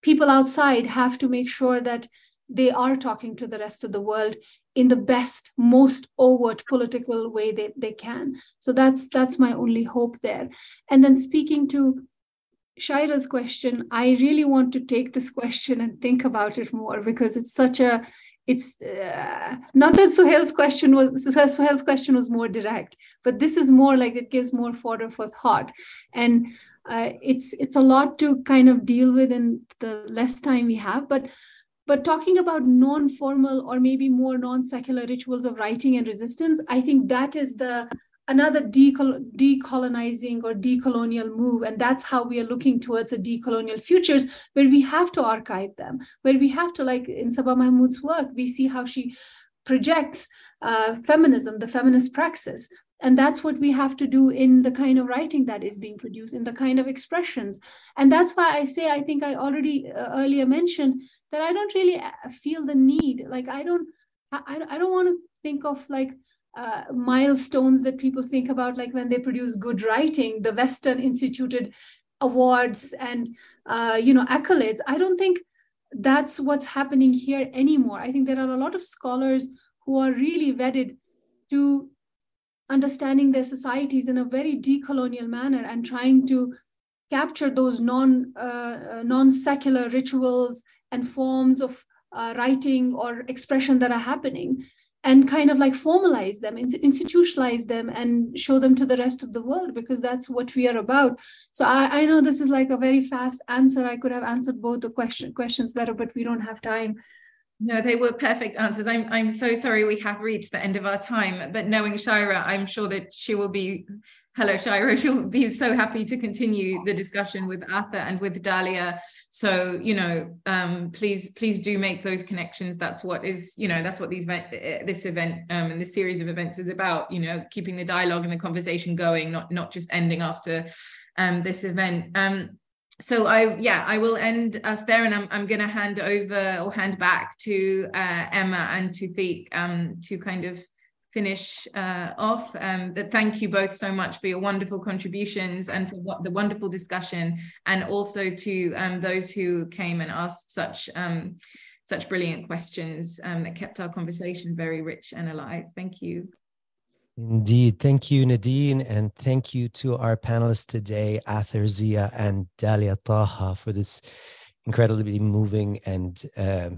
People outside have to make sure that they are talking to the rest of the world in the best most overt political way they, they can so that's that's my only hope there and then speaking to Shaira's question, I really want to take this question and think about it more because it's such a it's uh, not that Suhail's question was Suhail's question was more direct, but this is more like it gives more fodder for thought, and uh, it's it's a lot to kind of deal with in the less time we have. But but talking about non-formal or maybe more non-secular rituals of writing and resistance, I think that is the another decol- decolonizing or decolonial move. And that's how we are looking towards a decolonial futures where we have to archive them, where we have to, like in Saba Mahmood's work, we see how she projects uh, feminism, the feminist praxis. And that's what we have to do in the kind of writing that is being produced, in the kind of expressions. And that's why I say, I think I already uh, earlier mentioned that I don't really uh, feel the need. Like I don't, I, I don't want to think of like uh, milestones that people think about, like when they produce good writing, the Western instituted awards and uh, you know accolades. I don't think that's what's happening here anymore. I think there are a lot of scholars who are really wedded to understanding their societies in a very decolonial manner and trying to capture those non uh, uh, non secular rituals and forms of uh, writing or expression that are happening and kind of like formalize them institutionalize them and show them to the rest of the world because that's what we are about. So i, I know this is like a very fast answer. I could have answered both the question questions better but we don't have time. No, they were perfect answers. I'm I'm so sorry we have reached the end of our time, but knowing Shaira, I'm sure that she will be hello Shaira, she'll be so happy to continue the discussion with Ather and with Dalia. So, you know, um, please please do make those connections. That's what is, you know, that's what these event this event um, and this series of events is about, you know, keeping the dialogue and the conversation going, not not just ending after um, this event. Um, so I yeah I will end us there and I'm I'm going to hand over or hand back to uh, Emma and to Feek um, to kind of finish uh, off. Um, but thank you both so much for your wonderful contributions and for what the wonderful discussion and also to um, those who came and asked such um, such brilliant questions um, that kept our conversation very rich and alive. Thank you. Indeed. Thank you, Nadine. And thank you to our panelists today, Ather Zia and Dalia Taha, for this incredibly moving and uh,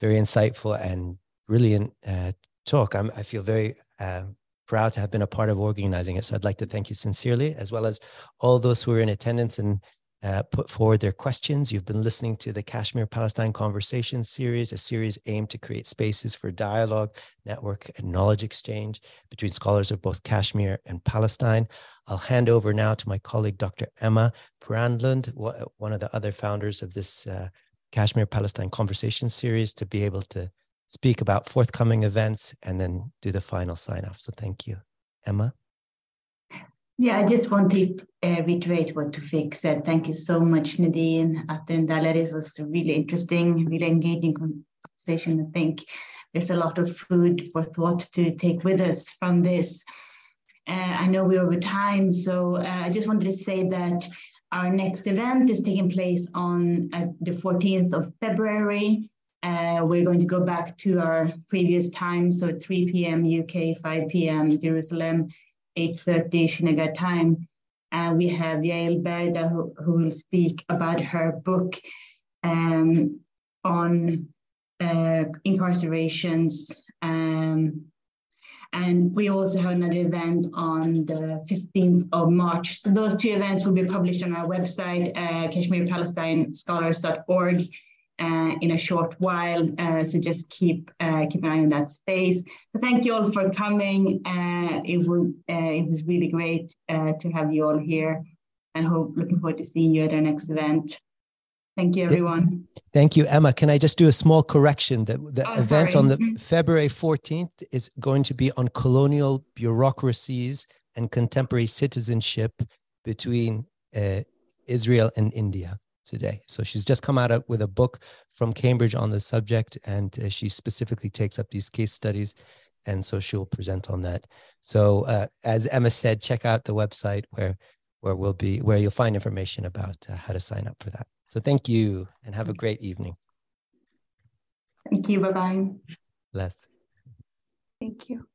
very insightful and brilliant uh, talk. I'm, I feel very uh, proud to have been a part of organizing it. So I'd like to thank you sincerely, as well as all those who are in attendance and uh, put forward their questions. You've been listening to the Kashmir Palestine Conversation series, a series aimed to create spaces for dialogue, network, and knowledge exchange between scholars of both Kashmir and Palestine. I'll hand over now to my colleague, Dr. Emma Brandlund, one of the other founders of this uh, Kashmir Palestine Conversation series, to be able to speak about forthcoming events and then do the final sign off. So thank you. Emma? Yeah, I just want to uh, reiterate what Tufik said. Thank you so much, Nadine, Ather and. It was a really interesting, really engaging conversation. I think there's a lot of food for thought to take with us from this. Uh, I know we're over time, so uh, I just wanted to say that our next event is taking place on uh, the 14th of February. Uh, we're going to go back to our previous time, so 3 p.m. UK, 5 p.m. Jerusalem, 8.30 Srinagar time. And we have Yael Berda who, who will speak about her book um, on uh, incarcerations. Um, and we also have another event on the 15th of March. So those two events will be published on our website, uh, KashmirPalestineScholars.org uh, in a short while. Uh, so just keep uh, keep an eye on that space. So thank you all for coming. Uh, it was uh, it was really great uh, to have you all here, and hope looking forward to seeing you at our next event. Thank you, everyone. Thank you, Emma. Can I just do a small correction? That the oh, event sorry. on the mm-hmm. February 14th is going to be on colonial bureaucracies and contemporary citizenship between Israel and India today. So she's just come out with a book from Cambridge on the subject, and uh, she specifically takes up these case studies. And so she'll present on that. So uh, as Emma said, check out the website where where we'll be where you'll find information about uh, how to sign up for that. So thank you and have a great evening. Thank you. Bye bye. Bless. Thank you.